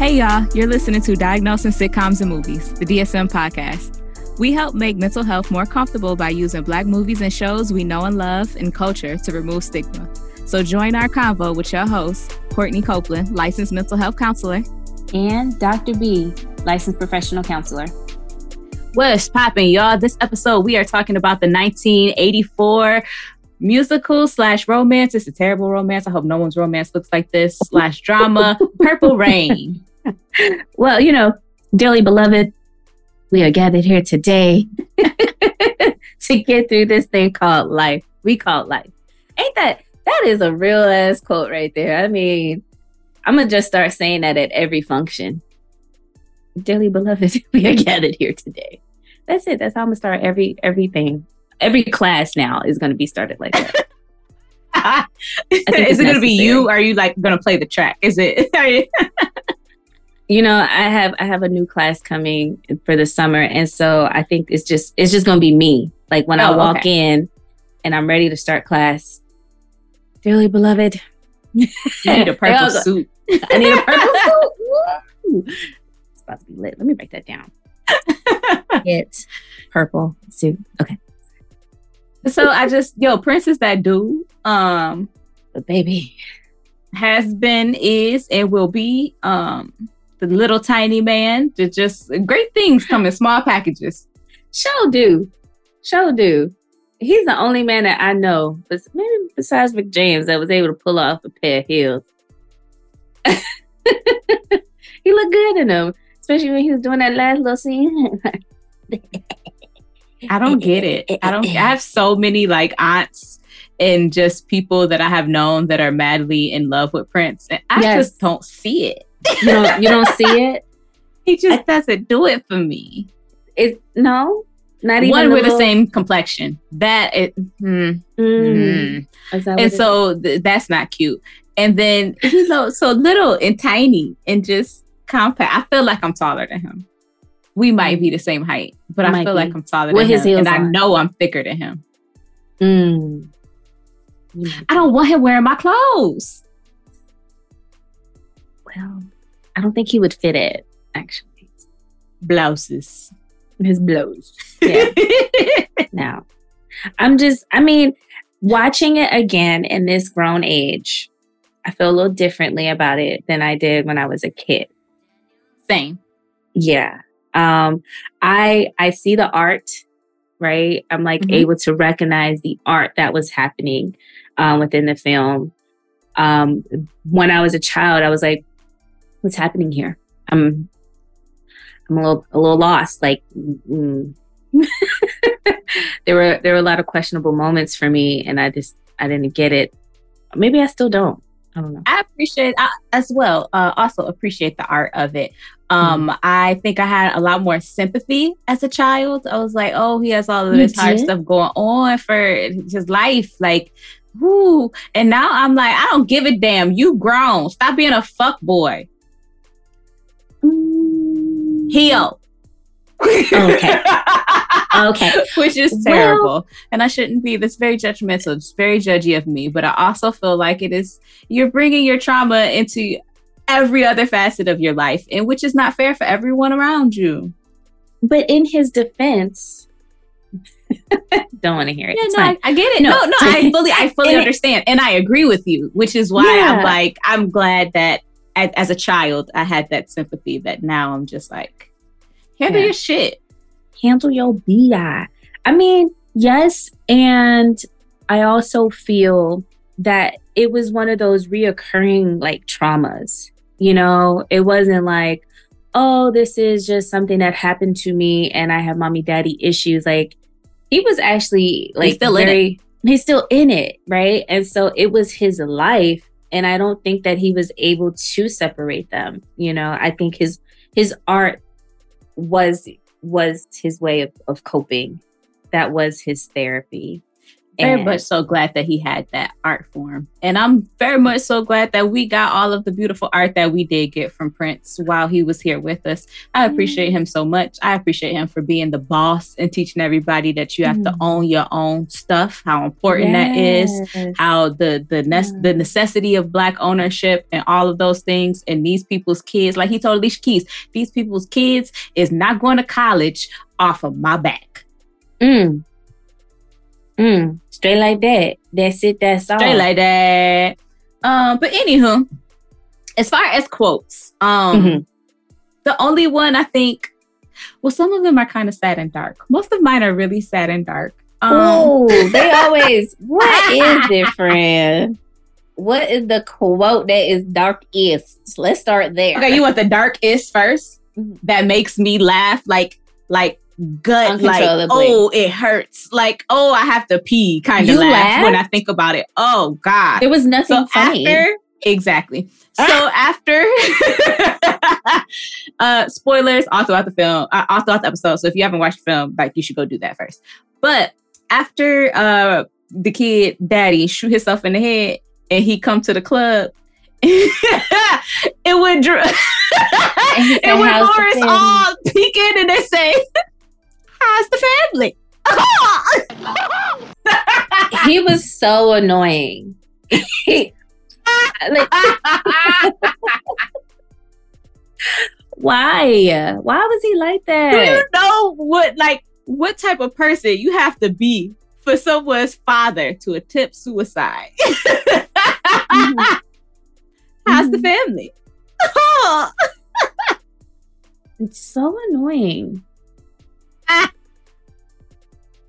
Hey, y'all, you're listening to Diagnosing Sitcoms and Movies, the DSM podcast. We help make mental health more comfortable by using Black movies and shows we know and love and culture to remove stigma. So join our convo with your host, Courtney Copeland, licensed mental health counselor, and Dr. B, licensed professional counselor. What's popping, y'all? This episode, we are talking about the 1984 musical slash romance. It's a terrible romance. I hope no one's romance looks like this slash drama. Purple Rain. Well, you know, dearly beloved, we are gathered here today to get through this thing called life. We call it life. Ain't that that is a real ass quote right there? I mean, I'm gonna just start saying that at every function. Dearly beloved, we are gathered here today. That's it. That's how I'm gonna start every everything. Every class now is gonna be started like that. is it going to be you? Are you like to play the track? Is it? You know, I have I have a new class coming for the summer, and so I think it's just it's just going to be me. Like when oh, I walk okay. in, and I'm ready to start class. Dearly beloved, you need a purple suit. I need a purple suit. Woo. It's about to be lit. Let me write that down. Get purple suit. Okay. So I just yo Princess that dude. Um, the baby has been, is, and will be. Um, the little tiny man. To just great things come in small packages. Show do, show do. He's the only man that I know, but maybe besides Rick James, that was able to pull off a pair of heels. he looked good in them, especially when he was doing that last little scene. I don't get it. I don't. I have so many like aunts and just people that I have known that are madly in love with Prince, and I yes. just don't see it. You don't. You don't see it. He just I, doesn't do it for me. It no, not even one with the same complexion. That it. Mm, mm. Mm. and so th- that's not cute. And then he's so so little and tiny and just compact. I feel like I'm taller than him we might be the same height, but I feel be. like I'm taller what than him, and I know I'm thicker than him. Mm. I don't want him wearing my clothes. Well, I don't think he would fit it. Actually, blouses, his blouse. Yeah. now, I'm just. I mean, watching it again in this grown age, I feel a little differently about it than I did when I was a kid. Same. Yeah um i i see the art right i'm like mm-hmm. able to recognize the art that was happening um, within the film um when i was a child i was like what's happening here i'm i'm a little a little lost like mm. there were there were a lot of questionable moments for me and i just i didn't get it maybe i still don't I don't know. I appreciate I, as well. Uh, also appreciate the art of it. Um, mm-hmm. I think I had a lot more sympathy as a child. I was like, oh, he has all of this hard stuff going on for his life. Like, whoo. And now I'm like, I don't give a damn. You grown. Stop being a fuck boy. Heal. okay. okay. Which is terrible. Well, and I shouldn't be. That's very judgmental. It's very judgy of me. But I also feel like it is, you're bringing your trauma into every other facet of your life, and which is not fair for everyone around you. But in his defense, don't want to hear it. Yeah, it's no, I, I, get it. No, no, no I fully, I fully understand, and I agree with you. Which is why yeah. I'm like, I'm glad that as, as, a child I had that sympathy. That now I'm just like, handle yeah. your shit. Handle your bi. I mean, yes, and I also feel that it was one of those reoccurring like traumas you know, it wasn't like, oh, this is just something that happened to me and I have mommy daddy issues. Like he was actually like he's still very, in it. He's still in it, right? And so it was his life. And I don't think that he was able to separate them. You know, I think his his art was was his way of, of coping. That was his therapy. Very much so glad that he had that art form. And I'm very much so glad that we got all of the beautiful art that we did get from Prince while he was here with us. I appreciate him so much. I appreciate him for being the boss and teaching everybody that you have mm. to own your own stuff, how important yes. that is, how the the ne- the necessity of black ownership and all of those things and these people's kids, like he told Alicia Keys, these people's kids is not going to college off of my back. Mm. Mm, straight like that. That's it. That's all. Straight like that. Um, but anywho, as far as quotes, um, mm-hmm. the only one I think, well, some of them are kind of sad and dark. Most of mine are really sad and dark. Um, oh, they always. what is different? What is the quote that is darkest? Let's start there. Okay, you want the darkest first? Mm-hmm. That makes me laugh, like like gut like oh it hurts. Like oh i have to pee kind of laugh laughed? when i think about it. Oh god. There was nothing so funny. after, exactly. So after uh spoilers all throughout the film uh, all throughout the episode. So if you haven't watched the film like you should go do that first. But after uh the kid daddy shoot himself in the head and he come to the club it would dr- it would Morris all peeking and they say how's the family? he was so annoying. like, why? Why was he like that? Do you know what like what type of person you have to be for someone's father to attempt suicide? mm-hmm. How's mm-hmm. the family? it's so annoying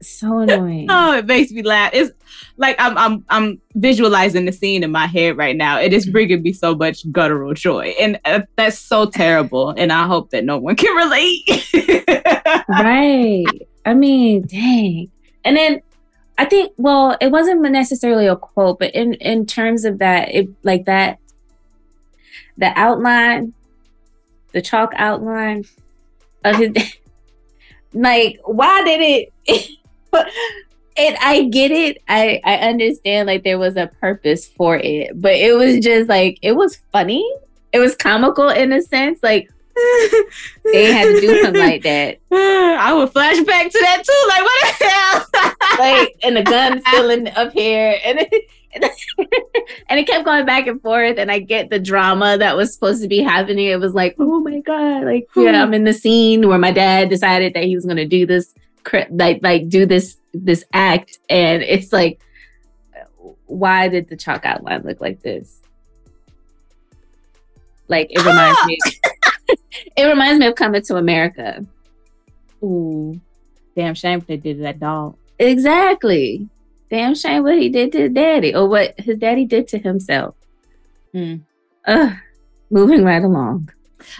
so annoying. oh, it makes me laugh. It's like I'm I'm I'm visualizing the scene in my head right now. It is bringing me so much guttural joy, and uh, that's so terrible. And I hope that no one can relate. right. I mean, dang. And then I think, well, it wasn't necessarily a quote, but in in terms of that, it like that, the outline, the chalk outline of his. like, why did it? and I get it. I I understand like there was a purpose for it, but it was just like it was funny. It was comical in a sense. Like they had to do something like that. I would flash back to that too. Like what the hell? like and the gun still in up here, and it, and it kept going back and forth. And I get the drama that was supposed to be happening. It was like, oh my god, like yeah, hmm. I'm in the scene where my dad decided that he was going to do this like like do this this act. And it's like why did the chalk outline look like this? Like it reminds ah! me it reminds me of coming to america. Ooh damn shame they did that dog. Exactly damn shame what he did to daddy or what his daddy did to himself mm. Ugh, moving right along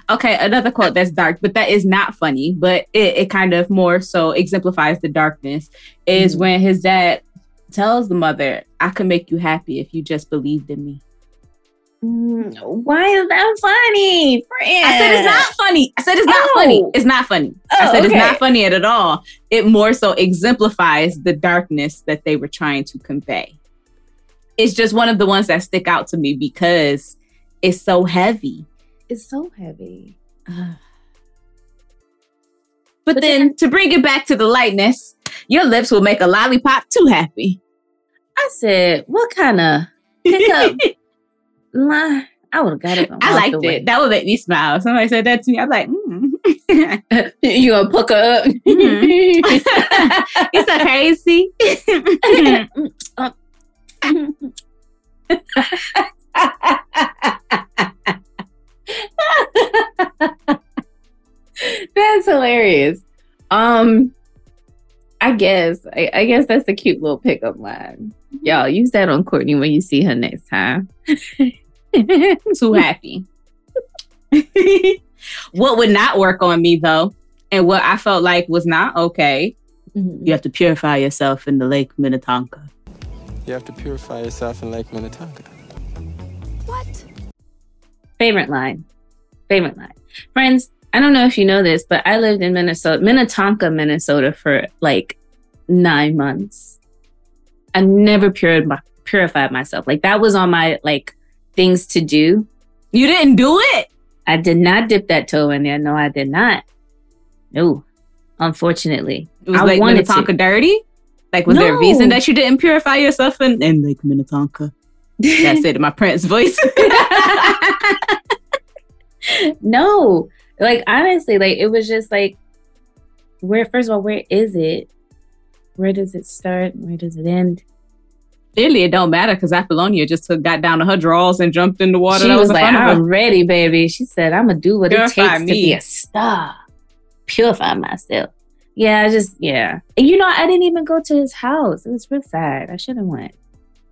Okay, another quote that's dark, but that is not funny, but it, it kind of more so exemplifies the darkness is mm when his dad tells the mother, I can make you happy if you just believed in me. Mm, why is that funny? Friend? I said it's not funny. I said it's not oh. funny. It's not funny. Oh, I said okay. it's not funny at all. It more so exemplifies the darkness that they were trying to convey. It's just one of the ones that stick out to me because it's so heavy It's so heavy. but, but, then, then to bring it back to the lightness, your lips will make a lollipop too happy. I said, what kind of pickup line? I would have got it. I liked it. That would make me smile. Somebody said that to me. I'm like, mm. you gonna pucker up? Mm-hmm. it's so crazy. that's hilarious. Um, I guess I, I, guess that's a cute little pickup line. Y'all use that on Courtney when you see her next time. Too happy. what would not work on me though, and what I felt like was not okay, mm-hmm. you have to purify yourself in the Lake Minnetonka. You have to purify yourself in Lake Minnetonka. What? Favorite line. Favorite line. Friends, I don't know if you know this, but I lived in Minnesota, Minnetonka, Minnesota for like nine months. I never purified purified myself. Like that was on my like things to do. You didn't do it. I did not dip that toe in there. No, I did not. No, unfortunately, it was I like wanted Minnetonka to. dirty. Like, was there a reason that you didn't purify yourself in, in Lake Minnetonka? That's it in my Prince voice. no, like honestly, like it was just like, where? First of all, where is it? Where does it start? Where does it end? Clearly, it don't matter because Apollonia just took, got down to her drawers and jumped in the water. she was, was, like, "I'm ready, baby." She said, "I'm gonna do what Purify it takes to me. be a star, purify myself." Yeah, I just yeah. You know, I didn't even go to his house. It was real sad. I should have went.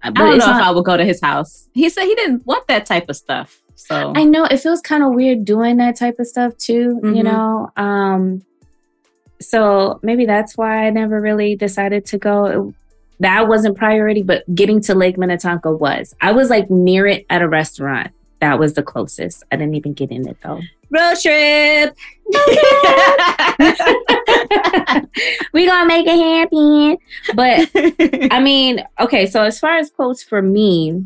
But I don't know if I would go to his house. He said he didn't want that type of stuff. So I know it feels kind of weird doing that type of stuff too, you Mhm. know. Um so maybe that's why I never really decided to go. It- that wasn't priority, but getting to Lake Minnetonka was. I was like near it at a restaurant. That was the closest. I didn't even get in it though. road trip. we gonna make it happen. But I mean, okay, so as far as quotes for me,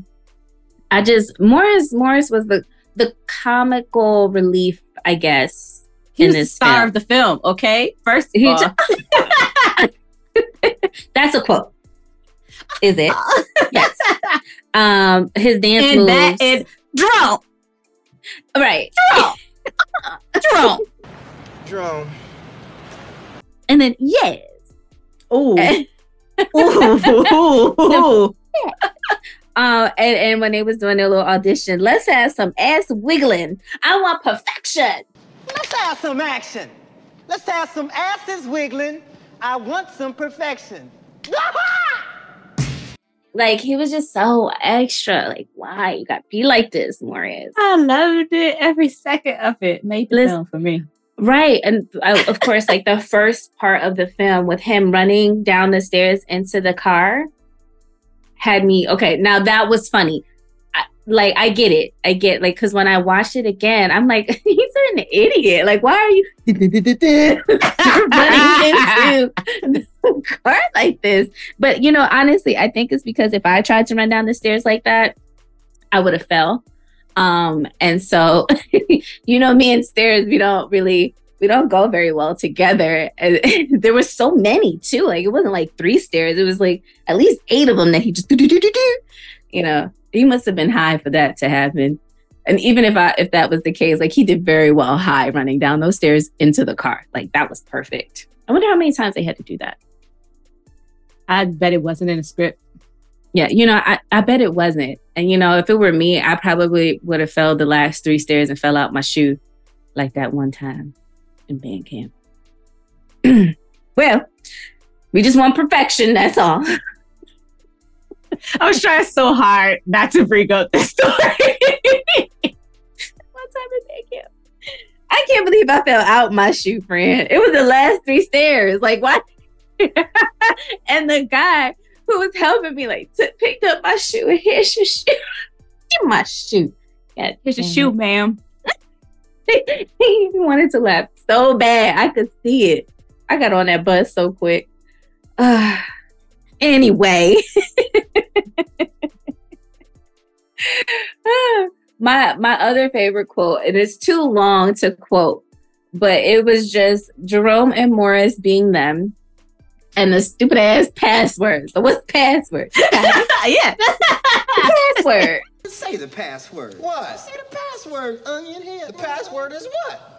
I just Morris Morris was the the comical relief, I guess. He in was the this star film. of the film. Okay, first of He all, That's a quote. Is it? yes. Um his dance and moves. that and drone, right. drone, Drone. And then yes. ooh, ooh, ooh. Uh, and, and when they was doing their little audition, let's have some ass wiggling. I want perfection. Let's have some action. Let's have some asses wiggling. I want some perfection. Like he was just so extra. Like, why you got to be like this, Morris? I loved it. Every second of it made the Listen- film for me. Right. And uh, of course, like the first part of the film with him running down the stairs into the car had me, okay, now that was funny. Like, I get it. I get like, cause when I watched it again, I'm like, he's an idiot. Like, why are you running into the car like this? But, you know, honestly, I think it's because if I tried to run down the stairs like that, I would have fell. Um, and so, you know, me and stairs, we don't really we don't go very well together. And there were so many too. Like it wasn't like three stairs. It was like at least eight of them that he just. You know, he must have been high for that to happen. And even if I if that was the case, like he did very well high running down those stairs into the car. Like that was perfect. I wonder how many times they had to do that. I bet it wasn't in the script. Yeah, you know, I, I bet it wasn't. And you know, if it were me, I probably would have fell the last three stairs and fell out my shoe like that one time in band camp. well, we just want perfection, that's all. I was trying so hard not to bring up this story. In band camp. I can't believe I fell out my shoe, friend. It was the last three stairs. Like, what? and the guy who was helping me, like, t- picked up my shoe and here's your shoe. Get my shoe. God Here's your shoe, ma'am. he wanted to laugh so bad. I could see it. I got on that bus so quick. Uh, anyway. my my other favorite quote, and it's too long to quote, but it was just Jerome and Morris being them and the stupid ass password. So what's the password? yeah. password. Say the password. What? Say the password, onion head. The password is what?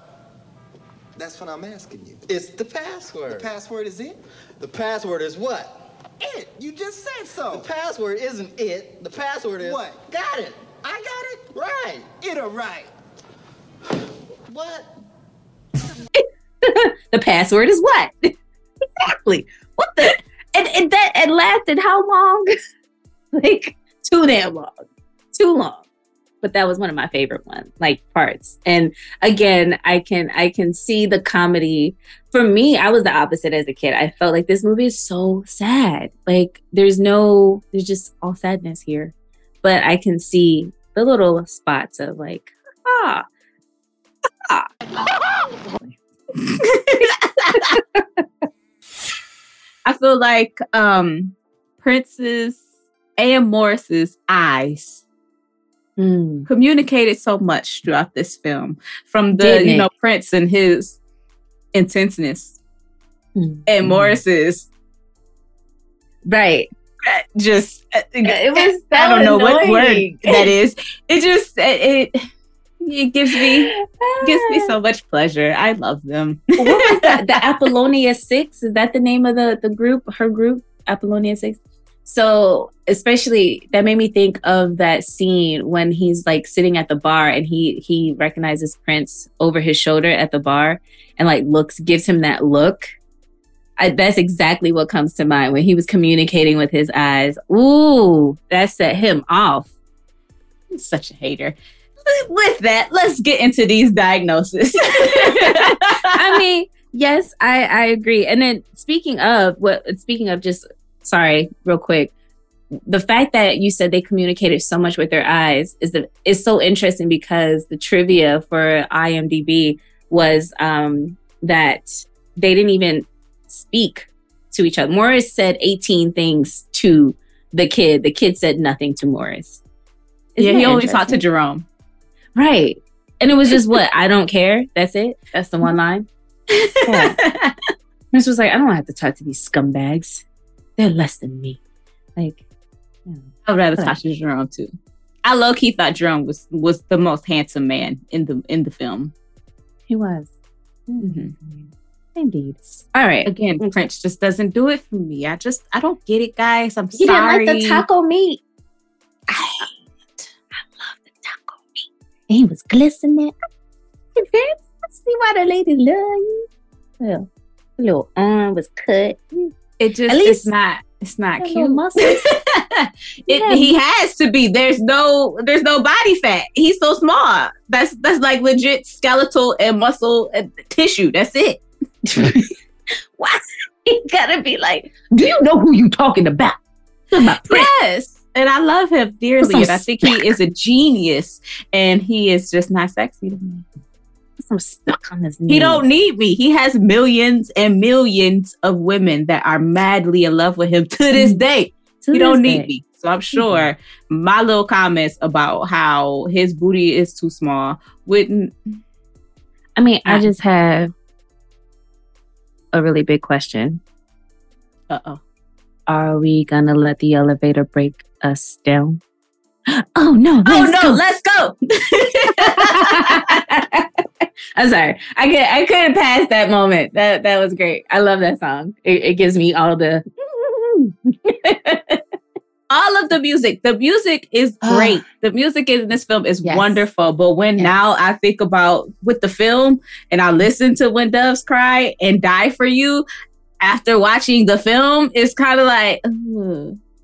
That's what I'm asking you. It's the password. The password is it? The password is what? It. You just said so. The password isn't it. The password is what? Got it. I got it. Right. It or right. What? the password is what? exactly. What the? And, and that it lasted how long? like too damn long. Too long. But that was one of my favorite ones, like parts. And again, I can I can see the comedy. For me, I was the opposite as a kid. I felt like this movie is so sad. Like there's no, there's just all sadness here. But I can see the little spots of like, ah, I feel like um Prince's A.M. Morris's eyes mm. communicated so much throughout this film from the Didn't you know Prince and his intenseness mm. and Morris's right just uh, it was so I don't know annoying. what word that is. It just it, it it gives me gives me so much pleasure. I love them. what was that? The Apollonia Six is that the name of the the group? Her group, Apollonia Six. So especially that made me think of that scene when he's like sitting at the bar and he he recognizes Prince over his shoulder at the bar and like looks gives him that look I, that's exactly what comes to mind when he was communicating with his eyes. Ooh, that set him off. He's such a hater. With that, let's get into these diagnoses. I mean, yes, I, I agree. And then speaking of what, speaking of just, sorry, real quick, the fact that you said they communicated so much with their eyes is that is so interesting because the trivia for IMDb was um, that they didn't even speak to each other. Morris said 18 things to the kid. The kid said nothing to Morris. Isn't yeah, he only talked to Jerome. Right. And it was just what? I don't care. That's it. That's the one line. Yeah. Morris was like, I don't have to talk to these scumbags. They're less than me. Like, yeah. I'd rather talk to Jerome too. I low key thought Jerome was was the most handsome man in the in the film. He was. Mm-hmm. Indeed. All right. Again, okay. Prince just doesn't do it for me. I just I don't get it, guys. I'm you sorry. You didn't like the taco meat. I, I love the taco meat. And he was glistening. See why the ladies love you. Well, little arm was cut. It just At least, it's not it's not cute. it, yeah. He has to be. There's no there's no body fat. He's so small. That's that's like legit skeletal and muscle and tissue. That's it. Why he gotta be like, do you know who you talking about? yes. And I love him dearly. And I think he is a genius. And he is just not sexy to me. Some stuck on his knee. He don't need me. He has millions and millions of women that are madly in love with him to this mm. day. To he this don't day. need me. So I'm sure my little comments about how his booty is too small wouldn't. I mean, I just have a really big question. Uh oh. Are we gonna let the elevator break us down? Oh no! oh no! Go. Let's go. I'm sorry. I could I couldn't pass that moment. That that was great. I love that song. It, it gives me all the all of the music. The music is great. the music in this film is yes. wonderful. But when yes. now I think about with the film and I listen to When Doves Cry and Die for You after watching the film, it's kind of like,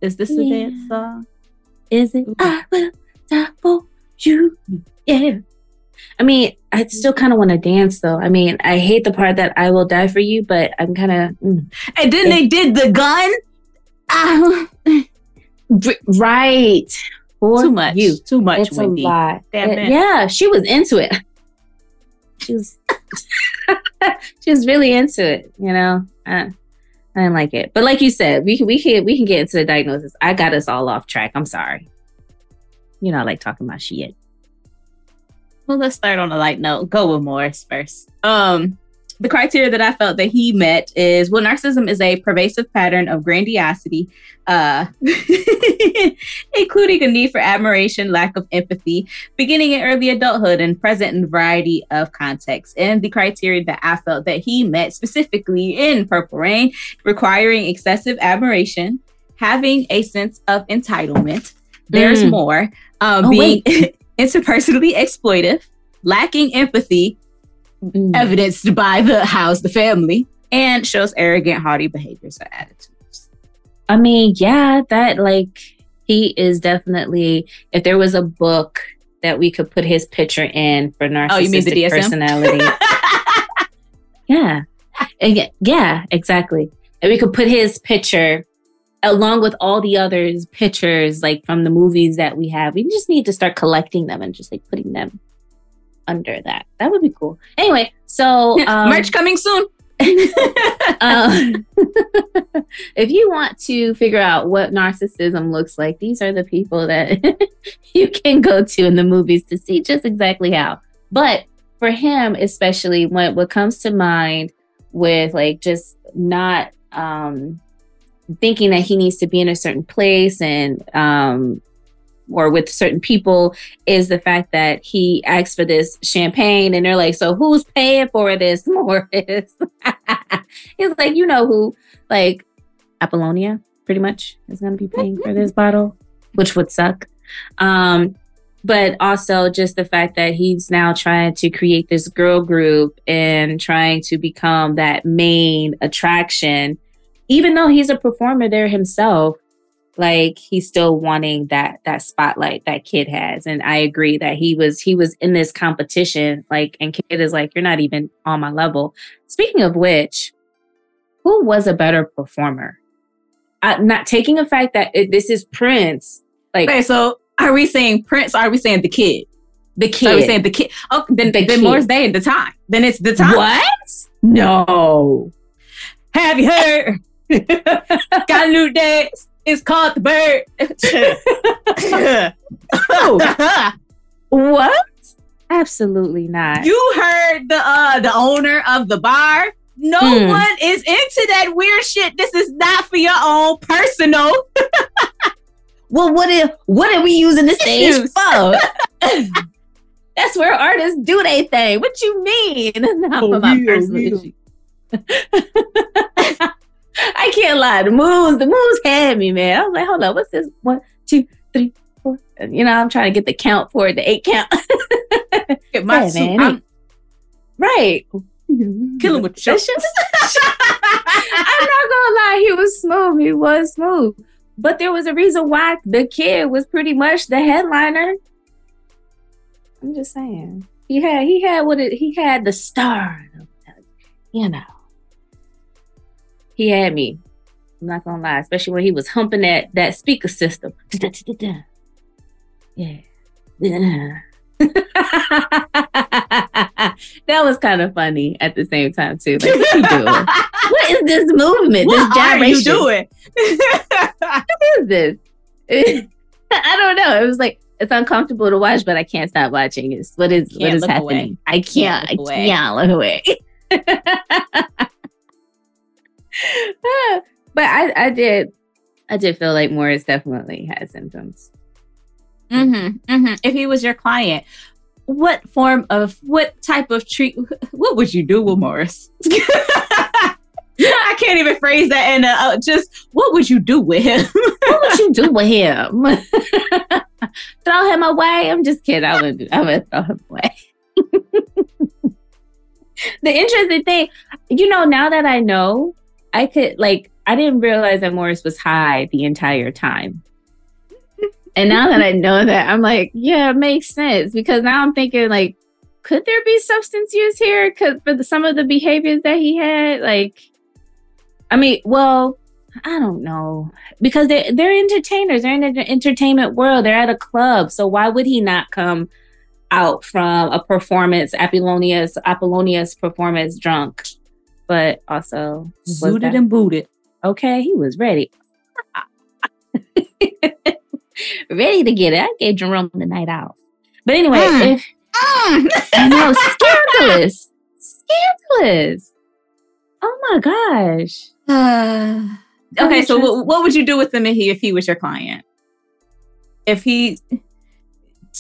is this a yeah. dance song? Is it? I will die for you. Yeah. I mean, I still kind of want to dance though. I mean, I hate the part that I will die for you, but I'm kind of. Mm. And then they did the gun. Ah. Right. For too much. You. Too much. It's Wendy. a lot. It, yeah, she was into it. She was. she was really into it. You know, I, I didn't like it. But like you said, we can we can we can get into the diagnosis. I got us all off track. I'm sorry. You know, I like talking about shit. Well, let's start on a light note. Go with Morris first. Um, the criteria that I felt that he met is well, narcissism is a pervasive pattern of grandiosity, uh, including a need for admiration, lack of empathy, beginning in early adulthood and present in a variety of contexts. And the criteria that I felt that he met specifically in Purple Rain, requiring excessive admiration, having a sense of entitlement. There's mm. more. Um, oh, being interpersonally exploitive, lacking empathy, mm. evidenced by the house, the family, and shows arrogant, haughty behaviors or attitudes. I mean, yeah, that like he is definitely. If there was a book that we could put his picture in for narcissistic oh, you mean the DSM? personality, yeah, yeah, exactly. And we could put his picture along with all the others pictures like from the movies that we have. We just need to start collecting them and just like putting them under that. That would be cool. Anyway, so um, merch coming soon. um, if you want to figure out what narcissism looks like, these are the people that you can go to in the movies to see just exactly how. But for him, especially when what comes to mind with like just not um, thinking that he needs to be in a certain place and um, or with certain people is the fact that he asks for this champagne and they're like, so who's paying for this, Morris? He's like, you know who, like Apollonia, pretty much is going to be paying for this bottle, which would suck. Um, but also just the fact that he's now trying to create this girl group and trying to become that main attraction, even though he's a performer there himself like he's still wanting that that spotlight that kid has. And i agree that he was he was in this competition like and kid is like you're not even on my level. Speaking of which who was a better performer? Uh, not taking the fact that it, this is prince like okay so are we saying prince are we saying the kid? The kid so are we saying the kid oh then, the then Morris Day the time. Then it's the time. What? No. Have you heard? Got a new dance it's called the bird. oh. what? Absolutely not. You heard the uh the owner of the bar. No mm. one is into that weird shit. This is not for your own personal. well, what if what are we using the stage for? That's where artists do their thing. What you mean? Not oh, for my personal issue. I can't lie. The moves, the moves had me, man. I was like, hold on, what's this? One, two, three, four. You know, I'm trying to get the count for it, the eight count. get my yeah, man, right. Kill him with the I'm not gonna lie, he was smooth. He was smooth. But there was a reason why the kid was pretty much the headliner. I'm just saying. He had he had what it he had the star, you know he had me. I'm not gonna lie, especially when he was humping that that speaker system. Yeah. that was kind of funny at the same time too. Like, what you doing? what is this movement? What this gyration? are you doing? what is this? I don't know. It was like it's uncomfortable to watch, but I can't stop watching. It's what is what is happening? Away. I can't. can't I can't look away. but I, I did, I did feel like Morris definitely had symptoms. Mm-hmm, mm-hmm. If he was your client, what form of, what type of treat, what would you do with Morris? I can't even phrase that. And uh, just what would you do with him? what would you do with him? throw him away? I'm just kidding. I would. I would throw him away. the interesting thing, you know, now that I know I could like I didn't realize that Morris was high the entire time. and now that I know that, I'm like, yeah, it makes sense because now I'm thinking like, could there be substance use here? Cause for the, some of the behaviors that he had, like, I mean, well, I don't know because they they're entertainers. They're in the entertainment world. They're at a club, so why would he not come out from a performance, Apollonia's Apollonia's performance drunk? But also zooted and booted. Okay, he was ready. ready to get it. I gave Jerome the night off. But anyway, mm. if, mm. Know, scandalous. Scandalous. Oh my gosh. Uh, okay, so what, what would you do with him if he, if he was your client? If he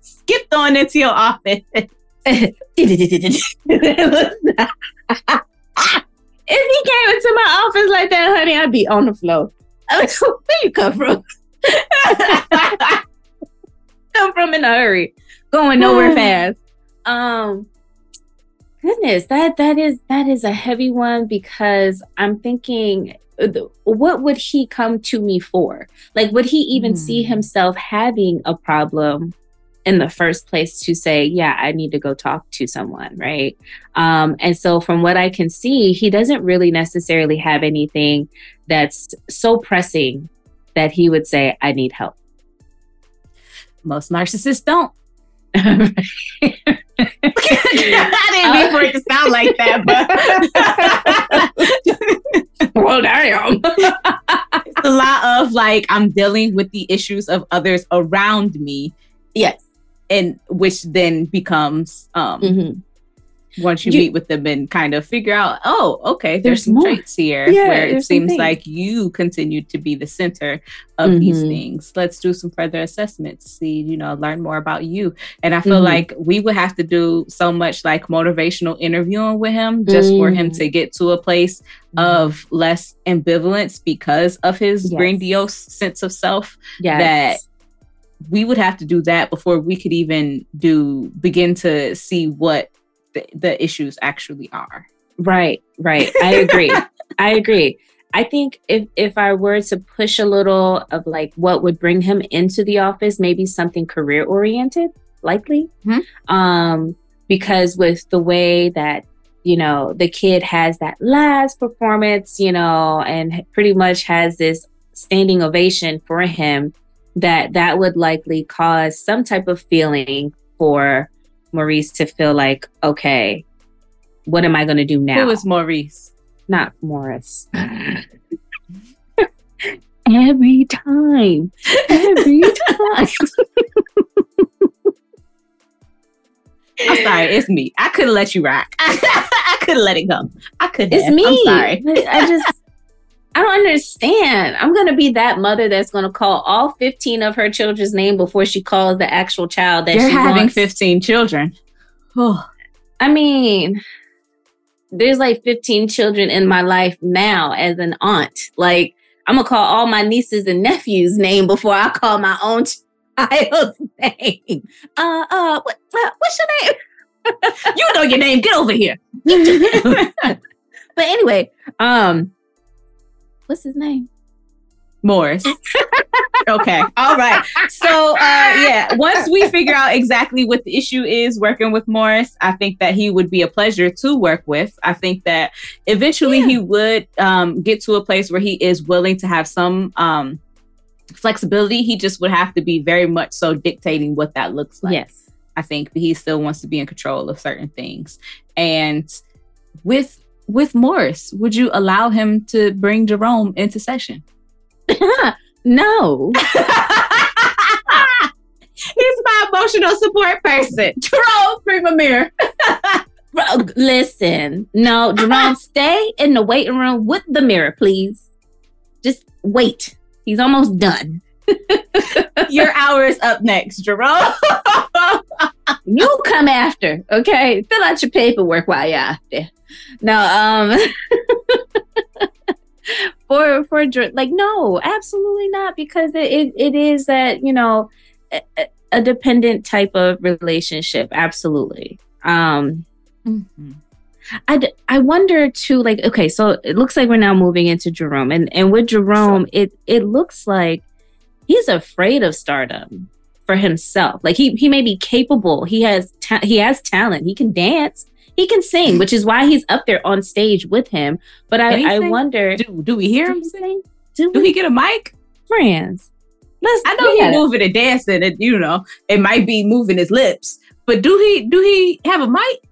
skipped on into your office if he came into my office like that, honey, I'd be on the floor. Where you come from? come from in a hurry, going nowhere fast. Um, goodness, that that is that is a heavy one because I'm thinking, what would he come to me for? Like, would he even mm. see hmm. himself having a problem in the first place to say, yeah, I need to go talk to someone, right? Um, and so, from what I can see, he doesn't really necessarily have anything that's so pressing that he would say, I need help. Most narcissists don't. I didn't mean for it to sound like that, but well, damn. it's a lot of like I'm dealing with the issues of others around me. Yes. And which then becomes um mm-hmm once you, you, meet with them and kind of figure out, oh, okay, there's, there's some more. traits here yeah, where it seems like you continue to be the center of mm-hmm. these things. Let's do some further assessments, see, you know, learn more about you. And I feel mm-hmm. like we would have to do so much like motivational interviewing with him just for him mm. to get to a place mm-hmm. of less ambivalence because of his yes. grandiose sense of self yes. that we would have to do that before we could even do begin to see what the, the issues actually are. Right, right. I agree. I agree. I think if if I were to push a little of like what would bring him into the office, maybe something career oriented, likely. Mm-hmm. Um, because with the way that you know the kid has that last performance, you know, and pretty much has this standing ovation for him, that that would likely cause some type of feeling for Maurice to feel like, okay, what am I going to do now? Who is Maurice? Not Morris. every time. Every time. I'm sorry, it's me. I couldn't let you rock. I couldn't let it go. I couldn't. It's have. me. I'm sorry. I just I don't understand. I'm going to be that mother that's going to call all 15 of her children's name before she calls the actual child that You're she having wants. 15 children. Oh. I mean, there's like 15 children in my life now as an aunt. Like, I'm going to call all my nieces and nephews' name before I call my own child's name. Uh, uh, what, uh, what's your name? you know your name. Get over here. but anyway, um, what's his name? Morris. okay. All right. So, uh, yeah, once we figure out exactly what the issue is working with Morris, I think that he would be a pleasure to work with. I think that eventually yeah. he would um, get to a place where he is willing to have some um, flexibility. He just would have to be very much so dictating what that looks like. Yes. I think he still wants to be in control of certain things. And with with Morris, would you allow him to bring Jerome into session? no. He's my emotional support person. Jerome, bring a mirror. Listen, no, Jerome, stay in the waiting room with the mirror, please. Just wait. He's almost done. Your hour is up next, Jerome. you come after, okay? Fill out your paperwork while you're out there. No, um for for like no, absolutely not because it it, it is that, you know, a, a, dependent type of relationship, absolutely. Um mm-hmm. I, I wonder too like okay so it looks like we're now moving into Jerome and and with Jerome it it looks like he's afraid of stardom for himself like he he may be capable he has ta- he has talent he can dance he can sing, which is why he's up there on stage with him. But I, I wonder do, do we hear him sing? Do, do he get a mic? Friends. Let's, I know he's moving and dancing, and you know, it might be moving his lips, but do he do he have a mic?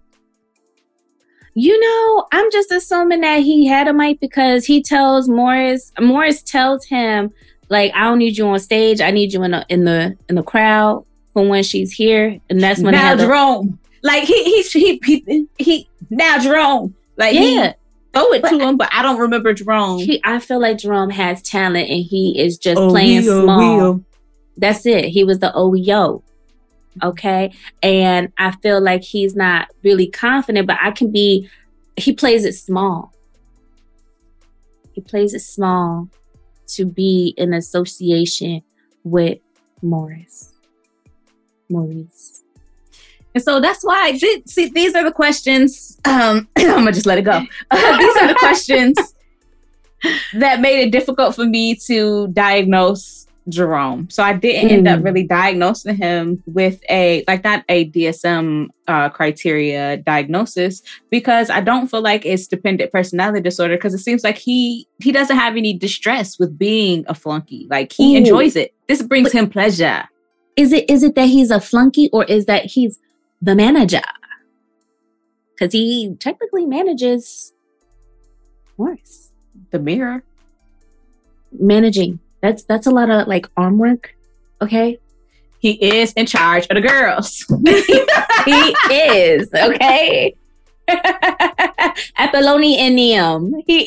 You know, I'm just assuming that he had a mic because he tells Morris. Morris tells him like, "I don't need you on stage. I need you in the in the in the crowd for when she's here." And that's when now Jerome. Like he he he he, he now Jerome. Like yeah. throw it but to him, but I don't remember Jerome. He, I feel like Jerome has talent and he is just oh, playing small. That's it. He was the OEO. Okay. And I feel like he's not really confident, but I can be, he plays it small. He plays it small to be in association with Morris. Maurice. And so that's why, see, these are the questions. Um, I'm gonna just let it go. Uh, these are the questions that made it difficult for me to diagnose Jerome. So I didn't mm. end up mm. really diagnosing him with a like not a DSM uh, criteria diagnosis because I don't feel like it's dependent personality disorder because it seems like he he doesn't have any distress with being a flunky. Like he Ooh. enjoys it. This brings but him pleasure. Is it is it that he's a flunky or is that he's the manager. because he technically manages Morris. The mirror. Managing. That's that's a lot of like arm work. Okay. He is in charge of the girls. he is, okay. Apollonium. He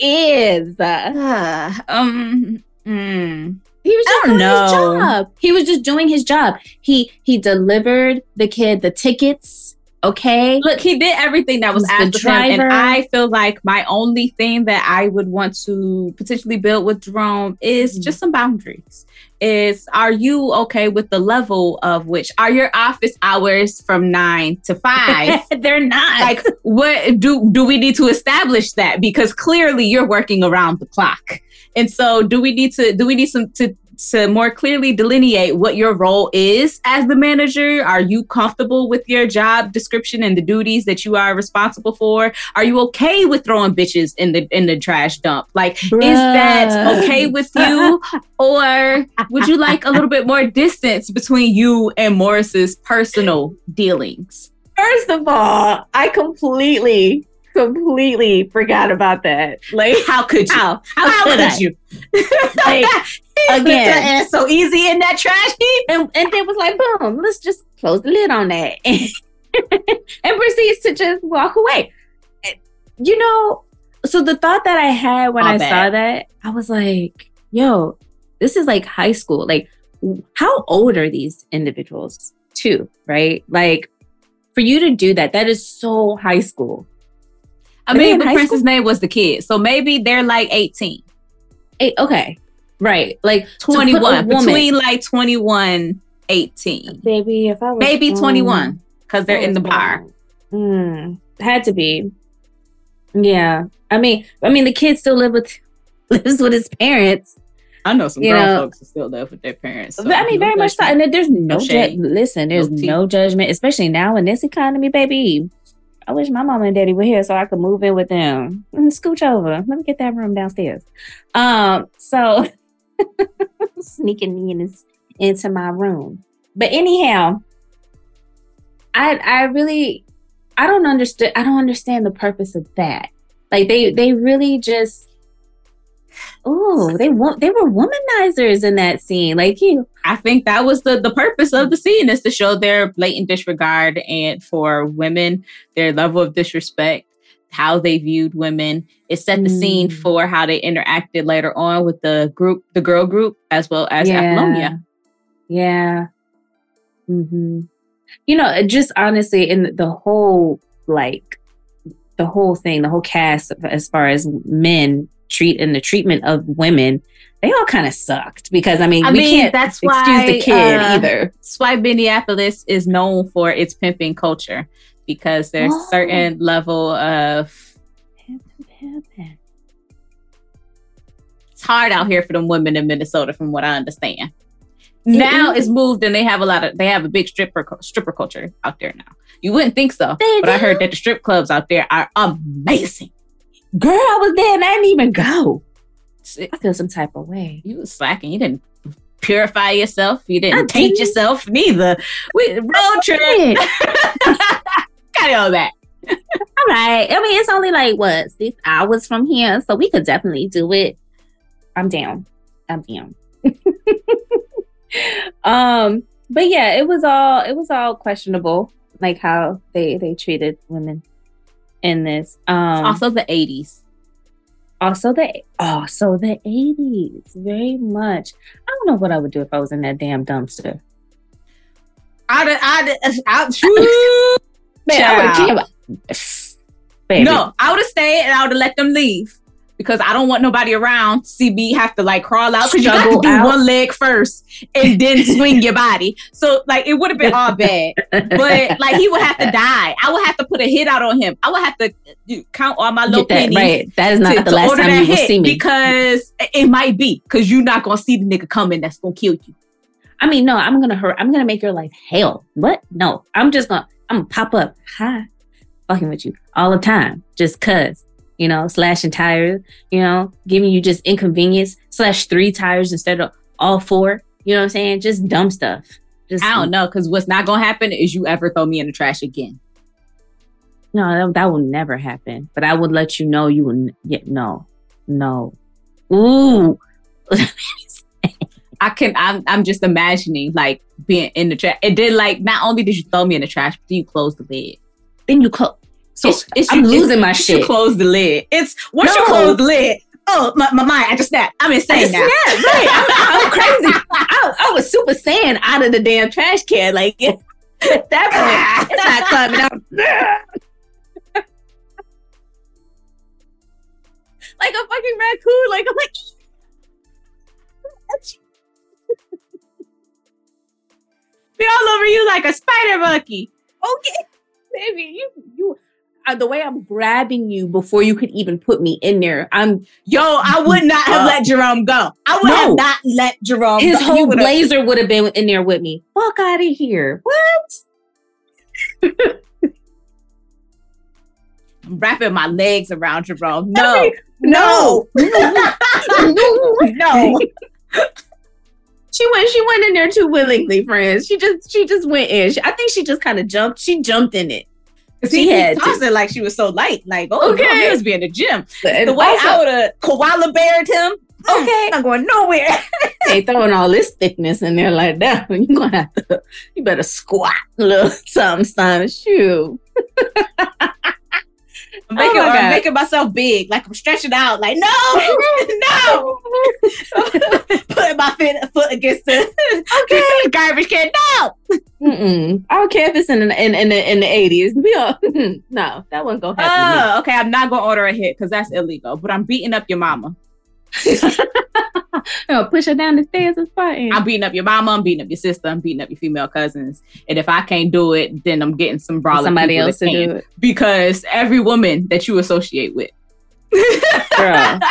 is. Uh, um mm. He was just doing know. his job. He was just doing his job. He he delivered the kid the tickets. Okay. Look, he did everything that was asked of him, and I feel like my only thing that I would want to potentially build with Jerome is mm-hmm. just some boundaries. Is are you okay with the level of which are your office hours from nine to five? They're not. Like, what do do we need to establish that? Because clearly you're working around the clock. And so do we need to do we need some to to more clearly delineate what your role is as the manager? Are you comfortable with your job description and the duties that you are responsible for? Are you okay with throwing bitches in the in the trash dump? Like, Bruh. is that okay with you? or would you like a little bit more distance between you and Morris's personal dealings? First of all, I completely completely forgot about that. Like, how could you? How, how, how could, could you? like, again, so easy in that trash heap, and and then was like, boom, let's just close the lid on that, and proceeds to just walk away. You know, so the thought that I had when I saw that, I was like, yo, this is like high school. Like, how old are these individuals? Too, right? Like, for you to do that, that is so high school. I mean, but Prince's school? name was the kid. So maybe they're like 18. Eight, okay. Right. Like 21. Between like 21, 18. Baby, if I was maybe 21. Because they're in the bar. Mm, had to be. Yeah. I mean, I mean the kid still live with lives with his parents. I know some grown know, folks are still live with their parents. So I mean, very much so. And there's no, no ju- listen, there's no, no judgment, especially now in this economy, baby. I wish my mom and daddy were here so I could move in with them. Scooch over. Let me get that room downstairs. Um, so sneaking me in into my room. But anyhow, I I really I don't understand I don't understand the purpose of that. Like they they really just oh they want they were womanizers in that scene like you i think that was the the purpose of the scene is to show their blatant disregard and for women their level of disrespect how they viewed women it set the mm. scene for how they interacted later on with the group the girl group as well as yeah. apollonia yeah mm-hmm. you know just honestly in the whole like the whole thing the whole cast as far as men treat and the treatment of women, they all kind of sucked because I mean, I we mean, can't that's excuse why, the kid uh, either. That's why Minneapolis is known for its pimping culture because there's oh. certain level of it's hard out here for them women in Minnesota, from what I understand. now it's moved and they have a lot of they have a big stripper stripper culture out there now. You wouldn't think so, they but do. I heard that the strip clubs out there are amazing. Girl, I was there and I didn't even go. I feel some type of way. You was slacking. You didn't purify yourself. You didn't I taint didn't. yourself neither. We road trip. Got all that. all right. I mean, it's only like what six hours from here, so we could definitely do it. I'm down. I'm down. um, but yeah, it was all it was all questionable, like how they they treated women in this. Um, also the 80s. Also the also the 80s. Very much. I don't know what I would do if I was in that damn dumpster. I'd I'd I'd, I'd, I'd No, I would have stayed and I would have let them leave because I don't want nobody around CB have to like crawl out because you got to do out. one leg first and then swing your body. So like it would have been all bad, but like he would have to die. I would have to put a hit out on him. I would have to count all my low pennies. Right, that is not to, the last time you will see me because it might be because you're not gonna see the nigga coming that's gonna kill you. I mean, no, I'm gonna hurt. I'm gonna make your life hell. What? No, I'm just gonna. I'm gonna pop up. Hi, fucking with you all the time, just cause you know, slashing tires, you know, giving you just inconvenience, slash three tires instead of all four. You know what I'm saying? Just dumb stuff. Just I don't know, because what's not gonna happen is you ever throw me in the trash again. No, that, that will never happen. But I would let you know you would. Yeah, no, no. Ooh. I can. I'm. I'm just imagining like being in the trash. It did like, not only did you throw me in the trash, but you closed the lid. Then you close. So it's, it's I'm you, losing my shit. You close the lid. It's once no. you close the lid. Oh my, my mind! I just snapped. I'm insane now. Snapped, right? I'm, I'm crazy. I, I, was super saiyan out of the damn trash can. Like at that point, ah. it's not coming out. like a fucking raccoon. Like I'm like. Be all over you like a spider monkey. Okay, baby, you you. Uh, the way I'm grabbing you before you could even put me in there, I'm yo. I would not have uh, let Jerome go. I would no. have not let Jerome. His go. whole blazer would have been in there with me. Fuck out of here! What? I'm wrapping my legs around Jerome. No, no, no, no. She went. She went in there too willingly, friends. She just. She just went in. She, I think she just kind of jumped. She jumped in it. She he had tossed it like she was so light. Like, oh, okay. Girl, he was being the gym. And the way also, I would have koala bared him. Mm, okay, I'm going nowhere. they throwing all this thickness in there like that. You gonna have to. You better squat a little something, something. Shoot. I'm making, oh I'm uh, making myself big, like I'm stretching out, like no, no. Putting my foot, foot against the okay. garbage can. No. Mm-mm. I don't care if it's in the, in, in the in the eighties. no, that wasn't gonna happen. Oh, okay. I'm not gonna order a hit because that's illegal. But I'm beating up your mama. I'll push her down the stairs and fighting. I'm beating up your mama. I'm beating up your sister. I'm beating up your female cousins. And if I can't do it, then I'm getting some brawling somebody else to do it. Because every woman that you associate with, girl.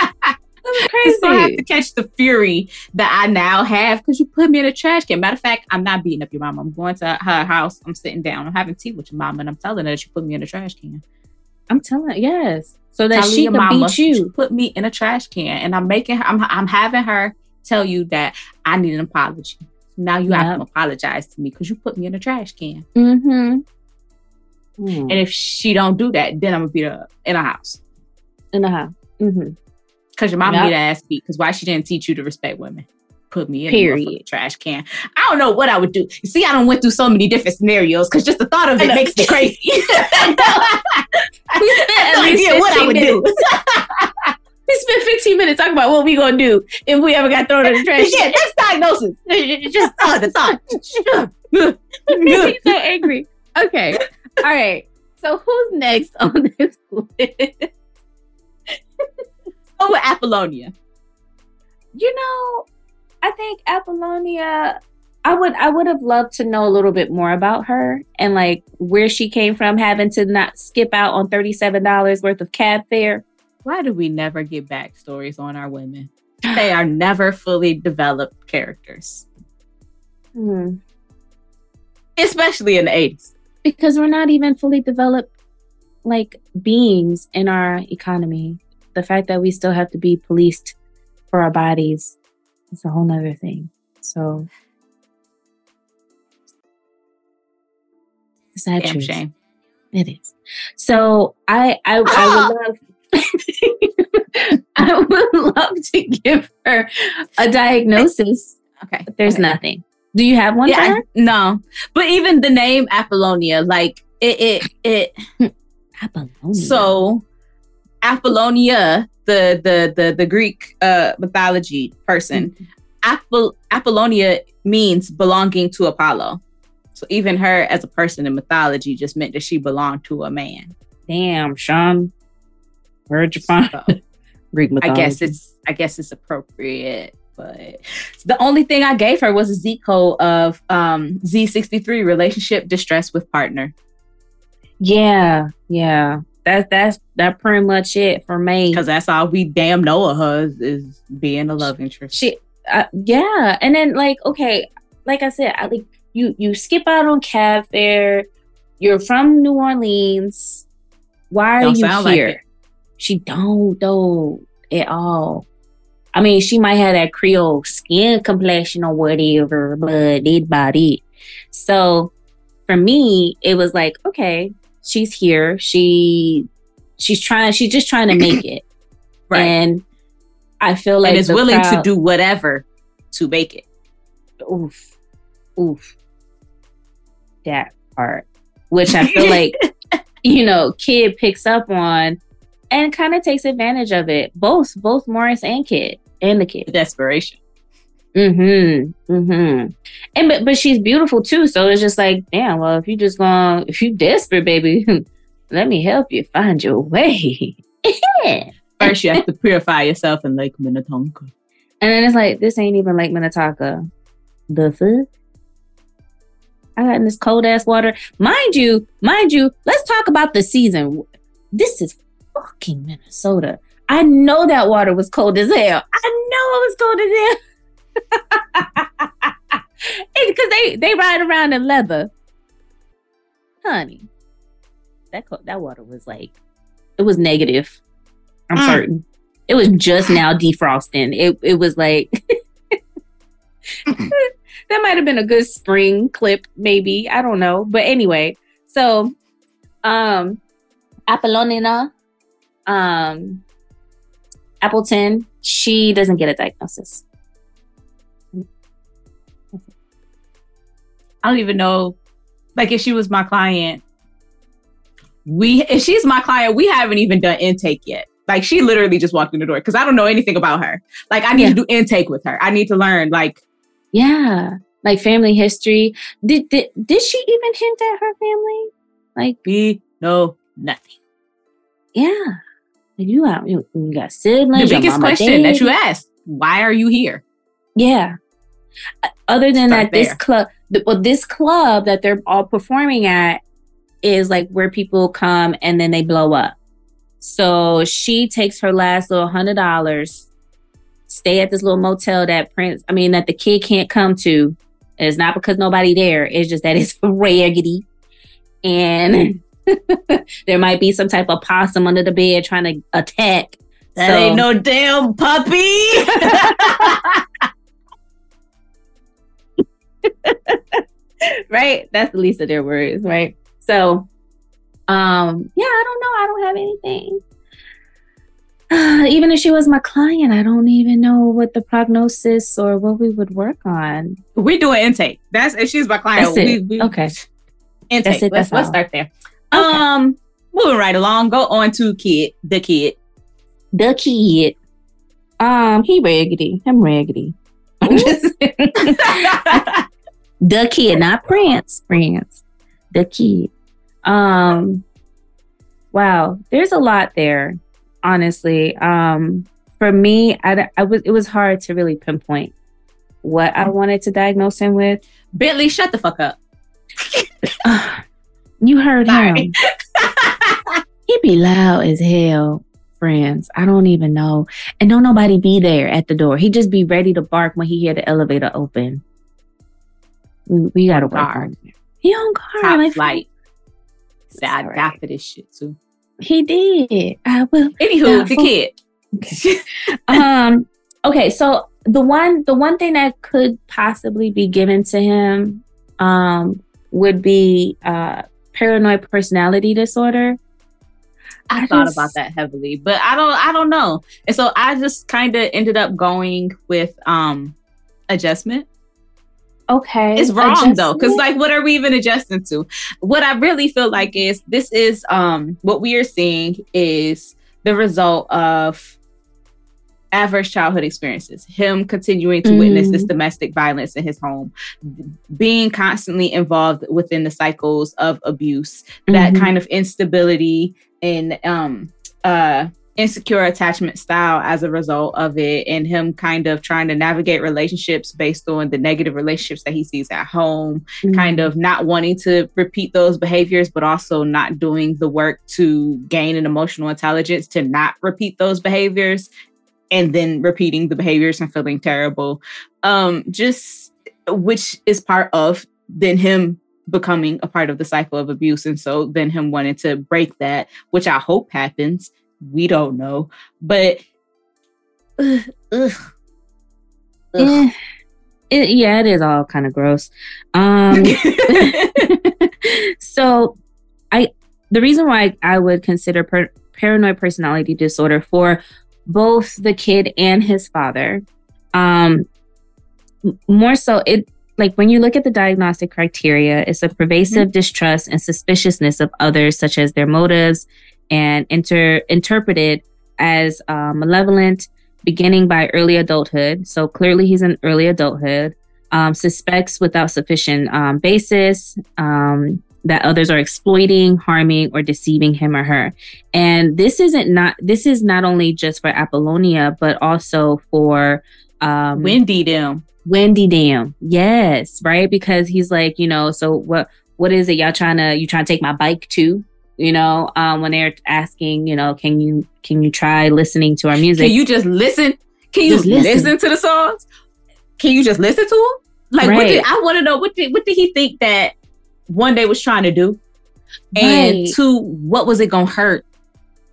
crazy. So I have to catch the fury that I now have because you put me in a trash can. Matter of fact, I'm not beating up your mama. I'm going to her house. I'm sitting down. I'm having tea with your mama, and I'm telling her that you put me in a trash can. I'm telling her, yes so that she can mama, beat you. Put me in a trash can, and I'm making her. I'm, I'm having her tell you that I need an apology. Now you yep. have to apologize to me because you put me in a trash can. Mm-hmm. Mm. And if she don't do that, then I'm gonna beat her in a house. In a house. Mm-hmm. Cause your mom yep. need ass beat. Cause why she didn't teach you to respect women? Put me in Period. a trash can. I don't know what I would do. See, I don't went through so many different scenarios because just the thought of it makes me crazy. we spent no idea what I would minutes. do. we spent 15 minutes talking about what we gonna do if we ever got thrown in the trash. yeah, that's diagnosis. Just oh, the thought. He's so angry. Okay. All right. So who's next on this list? With Apollonia. You know, I think Apollonia I would I would have loved to know a little bit more about her and like where she came from having to not skip out on $37 worth of cab fare. Why do we never get backstories on our women? They are never fully developed characters. Hmm. Especially in the 80s. Because we're not even fully developed like beings in our economy. The fact that we still have to be policed for our bodies is a whole nother thing. So Sad Damn shame. It is. So I I, I would love I would love to give her a diagnosis. Okay. But there's okay. nothing. Do you have one yeah, no. But even the name Apollonia, like it it it Apollonia. So Apollonia, the the the the Greek uh mythology person, mm-hmm. Apol- Apollonia means belonging to Apollo. So even her as a person in mythology just meant that she belonged to a man. Damn, Sean. Where'd you find so, Greek mythology? I guess it's I guess it's appropriate. But the only thing I gave her was a Z code of um, Z63 relationship distress with partner. Yeah, yeah. That's that's that pretty much it for me. Because that's all we damn know of her is, is being a love interest. She, uh, yeah, and then like okay, like I said, I like you you skip out on cab fare. You're from New Orleans. Why are don't you here? Like she don't though at all. I mean, she might have that Creole skin complexion or whatever, but it about it. So for me, it was like, okay, she's here. She she's trying. She's just trying to make it. right. And I feel like and is willing crowd, to do whatever to make it. Oof, oof. That part, which I feel like you know, kid picks up on and kind of takes advantage of it. Both, both Morris and kid and the kid. Desperation. Mm-hmm. Mm-hmm. And but but she's beautiful too. So it's just like, damn, well, if you just going if you desperate, baby, let me help you find your way. First you have to purify yourself in Lake Minnetonka. And then it's like, this ain't even Lake Minnetonka. The fuck? I got in this cold ass water. Mind you, mind you, let's talk about the season. This is fucking Minnesota. I know that water was cold as hell. I know it was cold as hell they they ride around in leather, honey. That that water was like, it was negative. I'm mm. certain. It was just now defrosting. It it was like that might have been a good spring clip, maybe. I don't know. But anyway, so um Apollonina, um Appleton, she doesn't get a diagnosis. I don't even know. Like if she was my client, we if she's my client, we haven't even done intake yet. Like she literally just walked in the door because I don't know anything about her. Like I need yeah. to do intake with her. I need to learn. Like yeah, like family history. Did did did she even hint at her family? Like we know nothing. Yeah, you got you, you got siblings. The biggest question that you asked: Why are you here? Yeah. Uh, other than Start that, there. this club well, this club that they're all performing at is like where people come and then they blow up. So she takes her last little hundred dollars, stay at this little motel that Prince, I mean, that the kid can't come to. And it's not because nobody there. It's just that it's raggedy. And there might be some type of possum under the bed trying to attack. That so, ain't no damn puppy. right? That's the least of their worries, right? So, um, yeah, I don't know. I don't have anything. Uh, even if she was my client, I don't even know what the prognosis or what we would work on. We're doing intake. That's if she's my client. We, we, okay. Intake. That's it, let's, let's start there. Okay. Um, moving right along. Go on to kid, the kid, the kid. Um, he raggedy. I'm raggedy. I'm just the kid, not Prince, Prince, the kid. Um, wow, there's a lot there, honestly. Um, for me, I, I was it was hard to really pinpoint what I wanted to diagnose him with. Bentley, shut the fuck up. you heard Sorry. him. He'd be loud as hell, friends. I don't even know. And don't nobody be there at the door. He just be ready to bark when he hear the elevator open. We, we gotta work on it. He on guard. Top like, flight. Sad I got for this shit too. He did. I will. Anywho, the kid. Okay. um. Okay. So the one, the one thing that could possibly be given to him, um, would be uh paranoid personality disorder. I, I thought just, about that heavily, but I don't I don't know. And so I just kind of ended up going with um adjustment okay it's wrong adjustment? though because like what are we even adjusting to what i really feel like is this is um what we are seeing is the result of adverse childhood experiences him continuing to mm. witness this mm. domestic violence in his home being constantly involved within the cycles of abuse mm-hmm. that kind of instability and um uh insecure attachment style as a result of it and him kind of trying to navigate relationships based on the negative relationships that he sees at home mm-hmm. kind of not wanting to repeat those behaviors but also not doing the work to gain an emotional intelligence to not repeat those behaviors and then repeating the behaviors and feeling terrible um just which is part of then him becoming a part of the cycle of abuse and so then him wanting to break that which i hope happens we don't know. But ugh, ugh, ugh. It, yeah, it is all kind of gross. Um, so I the reason why I would consider per- paranoid personality disorder for both the kid and his father, um, more so it like when you look at the diagnostic criteria, it's a pervasive mm-hmm. distrust and suspiciousness of others, such as their motives, and inter- interpreted as uh, malevolent, beginning by early adulthood. So clearly, he's in early adulthood. Um, suspects without sufficient um, basis um, that others are exploiting, harming, or deceiving him or her. And this isn't not this is not only just for Apollonia, but also for um, Wendy them. Wendy Dam. Yes, right? Because he's like, you know, so what what is it y'all trying to you trying to take my bike too? You know, um when they're asking, you know, can you can you try listening to our music? Can you just listen? Can you just listen. listen to the songs? Can you just listen to them? Like right. what did I want to know what did what did he think that one day was trying to do? And right. two, what was it gonna hurt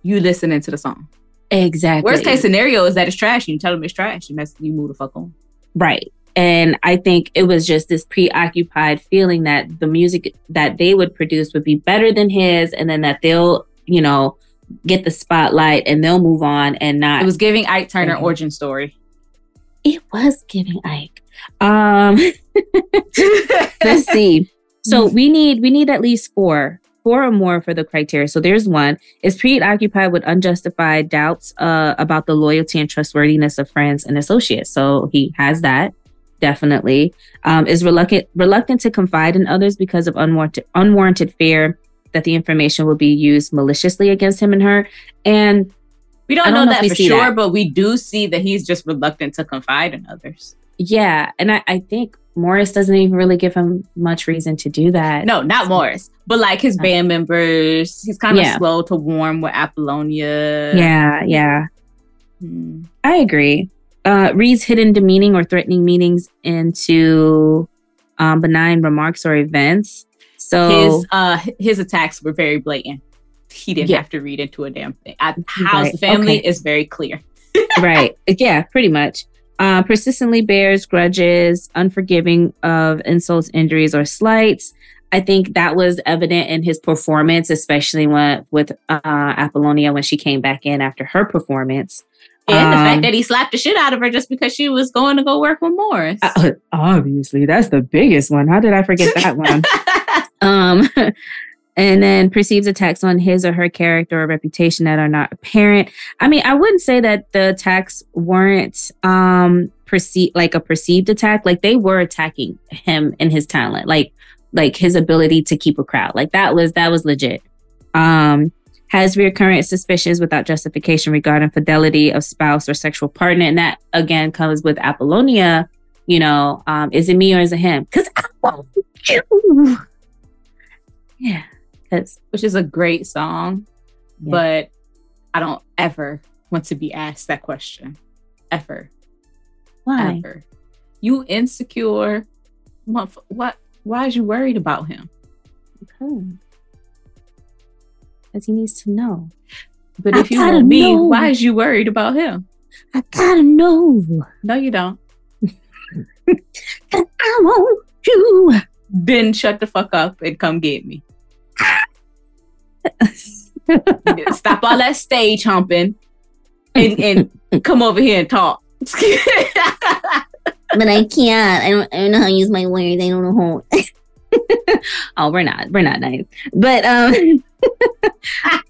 you listening to the song? Exactly. Worst case scenario is that it's trash and you tell them it's trash and that's you move the fuck on. Right. And I think it was just this preoccupied feeling that the music that they would produce would be better than his, and then that they'll, you know, get the spotlight and they'll move on and not. It was giving Ike Turner mm-hmm. origin story. It was giving Ike. Um, let's see. So we need we need at least four four or more for the criteria. So there's one is preoccupied with unjustified doubts uh, about the loyalty and trustworthiness of friends and associates. So he has that definitely. Um, is reluctant reluctant to confide in others because of unwarranted unwarranted fear that the information will be used maliciously against him and her. And we don't, don't know, know, that for sure, that. but we do see that he's just reluctant to confide in others. Yeah, and I, I think Morris doesn't even really give him much reason to do that. No, not Morris, but like his band members. He's kind of yeah. slow to warm with Apollonia. Yeah, yeah. Hmm. I agree uh, reads hidden demeaning or threatening meanings into um, benign remarks or events. So his uh, his attacks were very blatant. He didn't yeah. have to read into a damn thing. I, how's right. the family okay. is very clear. right. Yeah, pretty much. Uh, persistently bears grudges, unforgiving of insults, injuries, or slights. I think that was evident in his performance, especially when with uh, Apollonia when she came back in after her performance. And um, the fact um, that he slapped the shit out of her just because she was going to go work with Morris. Uh, obviously, that's the biggest one. How did I forget that one? um, and then perceives attacks on his or her character or reputation that are not apparent. I mean, I wouldn't say that the attacks weren't um perceived like a perceived attack. Like they were attacking him and his talent, like like his ability to keep a crowd. Like that was that was legit. Um, has recurrent suspicions without justification regarding fidelity of spouse or sexual partner. And that again comes with Apollonia, you know, um, is it me or is it him? Because I want you. Yeah. Cause which is a great song, yeah. but I don't ever want to be asked that question. Ever. Why? Ever. You insecure. What what why is you worried about him? Okay because he needs to know. But I if you want me, know. why is you worried about him? I gotta know. No, you don't. I want you. Then shut the fuck up and come get me. Stop all that stage humping and, and come over here and talk. but I can't. I don't, I don't know how to use my words. I don't know how. oh, we're not. We're not nice. But um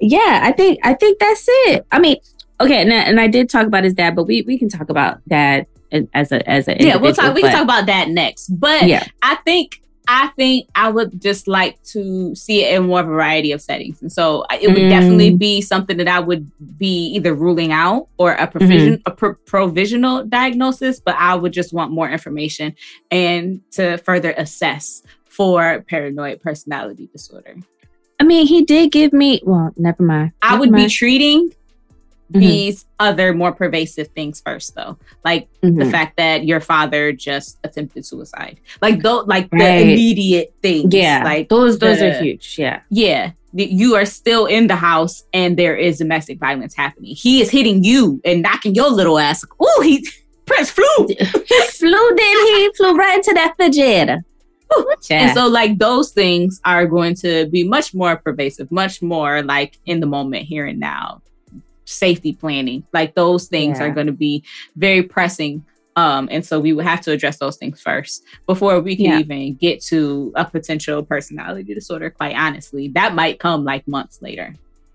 yeah, I think I think that's it. I mean, okay, and, and I did talk about his dad, but we we can talk about dad as a as a yeah. We'll talk. We can talk about that next. But yeah, I think I think I would just like to see it in more variety of settings, and so it would mm. definitely be something that I would be either ruling out or a provision mm-hmm. a pro- provisional diagnosis. But I would just want more information and to further assess for paranoid personality disorder. I mean, he did give me, well, never mind. I would mind. be treating mm-hmm. these other more pervasive things first though. Like mm-hmm. the fact that your father just attempted suicide. Like those like right. the immediate things. Yeah. Like those those the, are huge. Yeah. Yeah. You are still in the house and there is domestic violence happening. He is hitting you and knocking your little ass. Oh, he Prince flew. he flew, did he? Flew right into that fidget. And so, like, those things are going to be much more pervasive, much more like in the moment, here and now. Safety planning, like those things yeah. are going to be very pressing. Um, and so we would have to address those things first before we can yeah. even get to a potential personality disorder. Quite honestly, that might come like months later.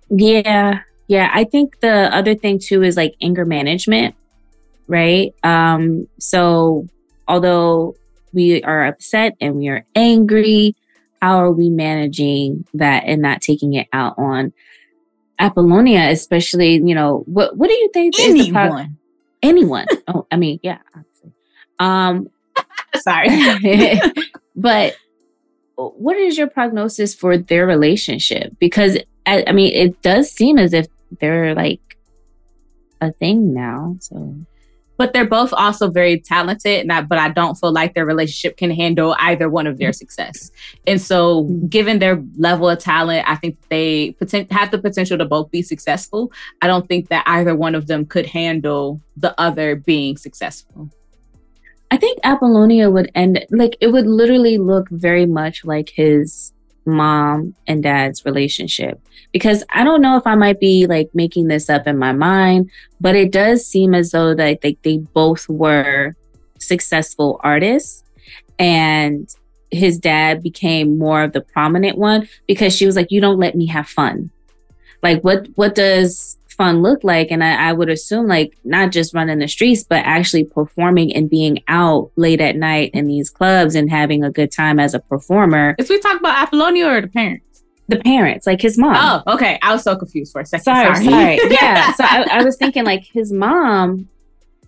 Yeah. Yeah. I think the other thing too is like anger management, right? Um, so although we are upset and we are angry. How are we managing that and not taking it out on Apollonia, especially, you know, what what do you think anyone? anyone. oh, I mean, yeah, obviously. Um sorry. but what is your prognosis for their relationship? Because I, I mean, it does seem as if they're like a thing now. So but they're both also very talented. And but I don't feel like their relationship can handle either one of their success. And so, given their level of talent, I think they poten- have the potential to both be successful. I don't think that either one of them could handle the other being successful. I think Apollonia would end like it would literally look very much like his mom and dad's relationship because I don't know if I might be like making this up in my mind, but it does seem as though that they, they both were successful artists and his dad became more of the prominent one because she was like, You don't let me have fun. Like what what does fun look like? And I, I would assume like not just running the streets, but actually performing and being out late at night in these clubs and having a good time as a performer. Is we talk about Apollonia or the parents? the parents, like his mom. Oh, okay. I was so confused for a second. Sorry, sorry. sorry. yeah. So I, I was thinking like his mom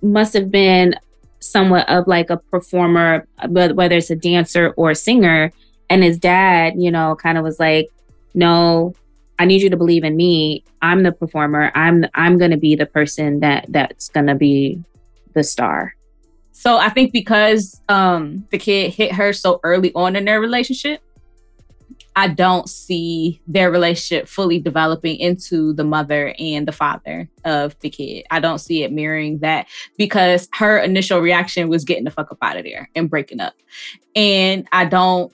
must have been somewhat of like a performer, whether it's a dancer or a singer. And his dad, you know, kind of was like, no, I need you to believe in me. I'm the performer. I'm I'm going to be the person that that's going to be the star. So I think because um the kid hit her so early on in their relationship, I don't see their relationship fully developing into the mother and the father of the kid. I don't see it mirroring that because her initial reaction was getting the fuck up out of there and breaking up. And I don't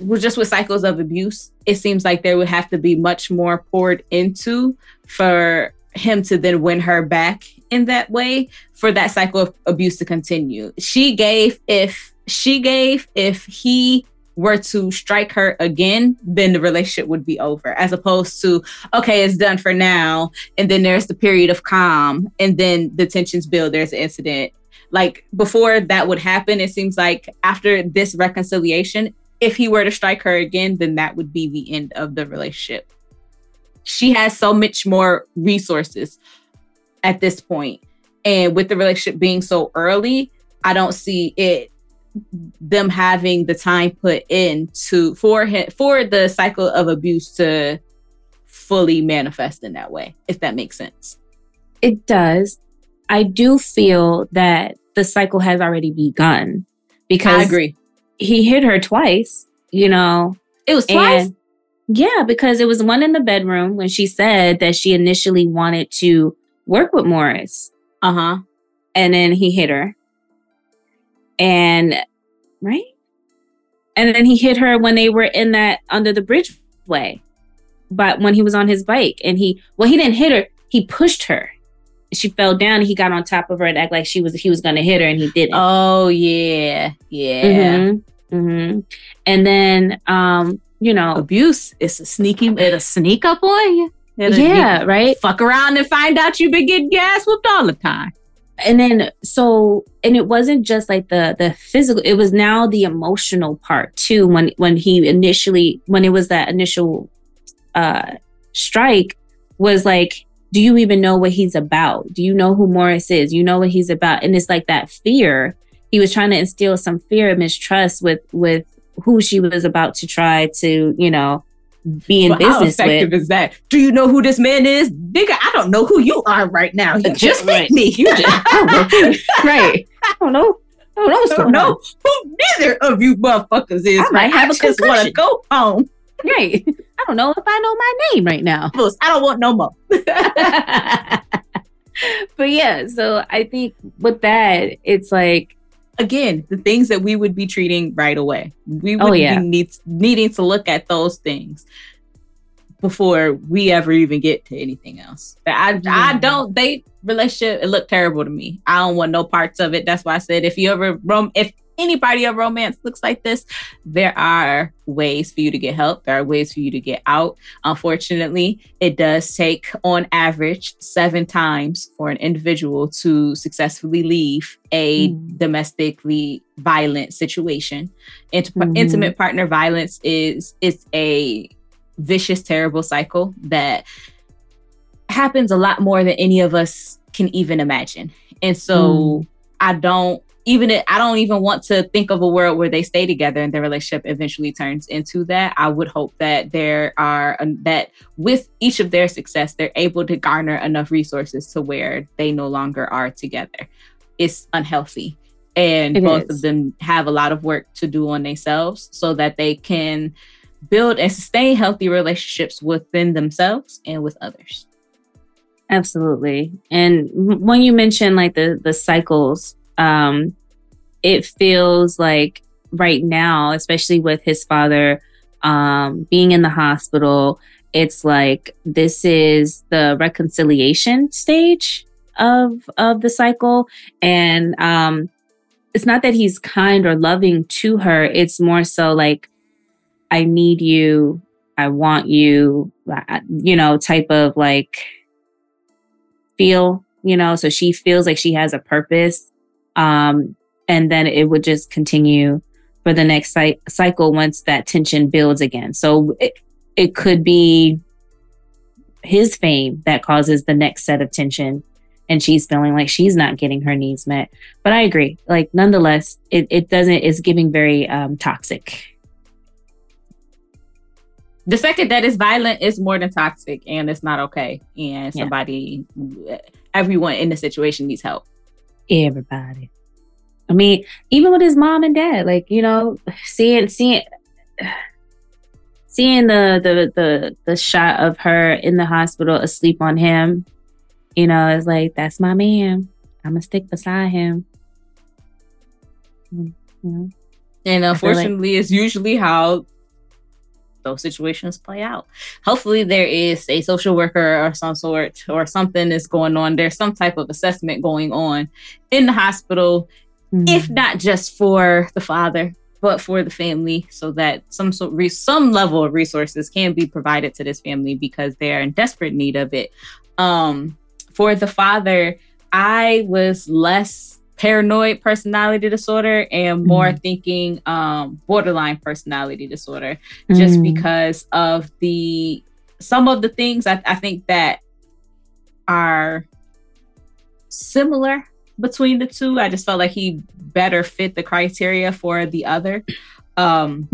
we're just with cycles of abuse, it seems like there would have to be much more poured into for him to then win her back in that way for that cycle of abuse to continue. She gave if she gave if he were to strike her again, then the relationship would be over, as opposed to, okay, it's done for now. And then there's the period of calm, and then the tensions build, there's an incident. Like before that would happen, it seems like after this reconciliation, if he were to strike her again, then that would be the end of the relationship. She has so much more resources at this point. And with the relationship being so early, I don't see it them having the time put in to for him for the cycle of abuse to fully manifest in that way if that makes sense it does i do feel that the cycle has already begun because i agree he hit her twice you know it was twice yeah because it was one in the bedroom when she said that she initially wanted to work with morris uh-huh and then he hit her and right? And then he hit her when they were in that under the bridge way. But when he was on his bike and he well, he didn't hit her, he pushed her. She fell down and he got on top of her and act like she was he was gonna hit her and he didn't. Oh yeah. Yeah. Mm-hmm. Mm-hmm. And then um, you know abuse is a sneaky it'll sneak up on you. It'll, yeah, right. Fuck around and find out you've been getting gas whooped all the time and then so and it wasn't just like the the physical it was now the emotional part too when when he initially when it was that initial uh strike was like do you even know what he's about do you know who morris is you know what he's about and it's like that fear he was trying to instill some fear and mistrust with with who she was about to try to you know be in well, business how effective with. is that? Do you know who this man is? Nigga, I don't know who you are right now. You just right. me. You just right. I don't know. I don't know what's going know who neither of you motherfuckers is. I might have I a just want to go home. Right. I don't know if I know my name right now. I don't want no more. but yeah, so I think with that, it's like again, the things that we would be treating right away. We would oh, yeah. be need, needing to look at those things before we ever even get to anything else. I yeah. I don't they relationship. It looked terrible to me. I don't want no parts of it. That's why I said if you ever rom if anybody of romance looks like this, there are ways for you to get help. There are ways for you to get out. Unfortunately, it does take, on average, seven times for an individual to successfully leave a mm. domestically violent situation. Int- mm. Intimate partner violence is it's a vicious, terrible cycle that happens a lot more than any of us can even imagine. And so mm. I don't even if, I don't even want to think of a world where they stay together and their relationship eventually turns into that. I would hope that there are um, that with each of their success, they're able to garner enough resources to where they no longer are together. It's unhealthy. And it both is. of them have a lot of work to do on themselves so that they can build and sustain healthy relationships within themselves and with others. Absolutely. And when you mention like the the cycles um, it feels like right now, especially with his father um, being in the hospital, it's like this is the reconciliation stage of of the cycle, and um, it's not that he's kind or loving to her. It's more so like, I need you, I want you, you know, type of like feel, you know. So she feels like she has a purpose um, and then it would just continue for the next cy- cycle once that tension builds again. So it, it could be his fame that causes the next set of tension and she's feeling like she's not getting her needs met. But I agree. Like nonetheless, it, it doesn't it's giving very um toxic. The second that is violent is more than toxic and it's not okay. And somebody yeah. everyone in the situation needs help everybody. I mean, even with his mom and dad, like you know, seeing seeing seeing the the the the shot of her in the hospital asleep on him, you know, it's like that's my man. I'm gonna stick beside him. Mm-hmm. And unfortunately, like- it's usually how those situations play out. Hopefully, there is a social worker or some sort or something is going on. There's some type of assessment going on in the hospital, mm-hmm. if not just for the father, but for the family, so that some sort re- some level of resources can be provided to this family because they are in desperate need of it. Um, for the father, I was less paranoid personality disorder and more mm. thinking um, borderline personality disorder mm. just because of the some of the things I, I think that are similar between the two i just felt like he better fit the criteria for the other um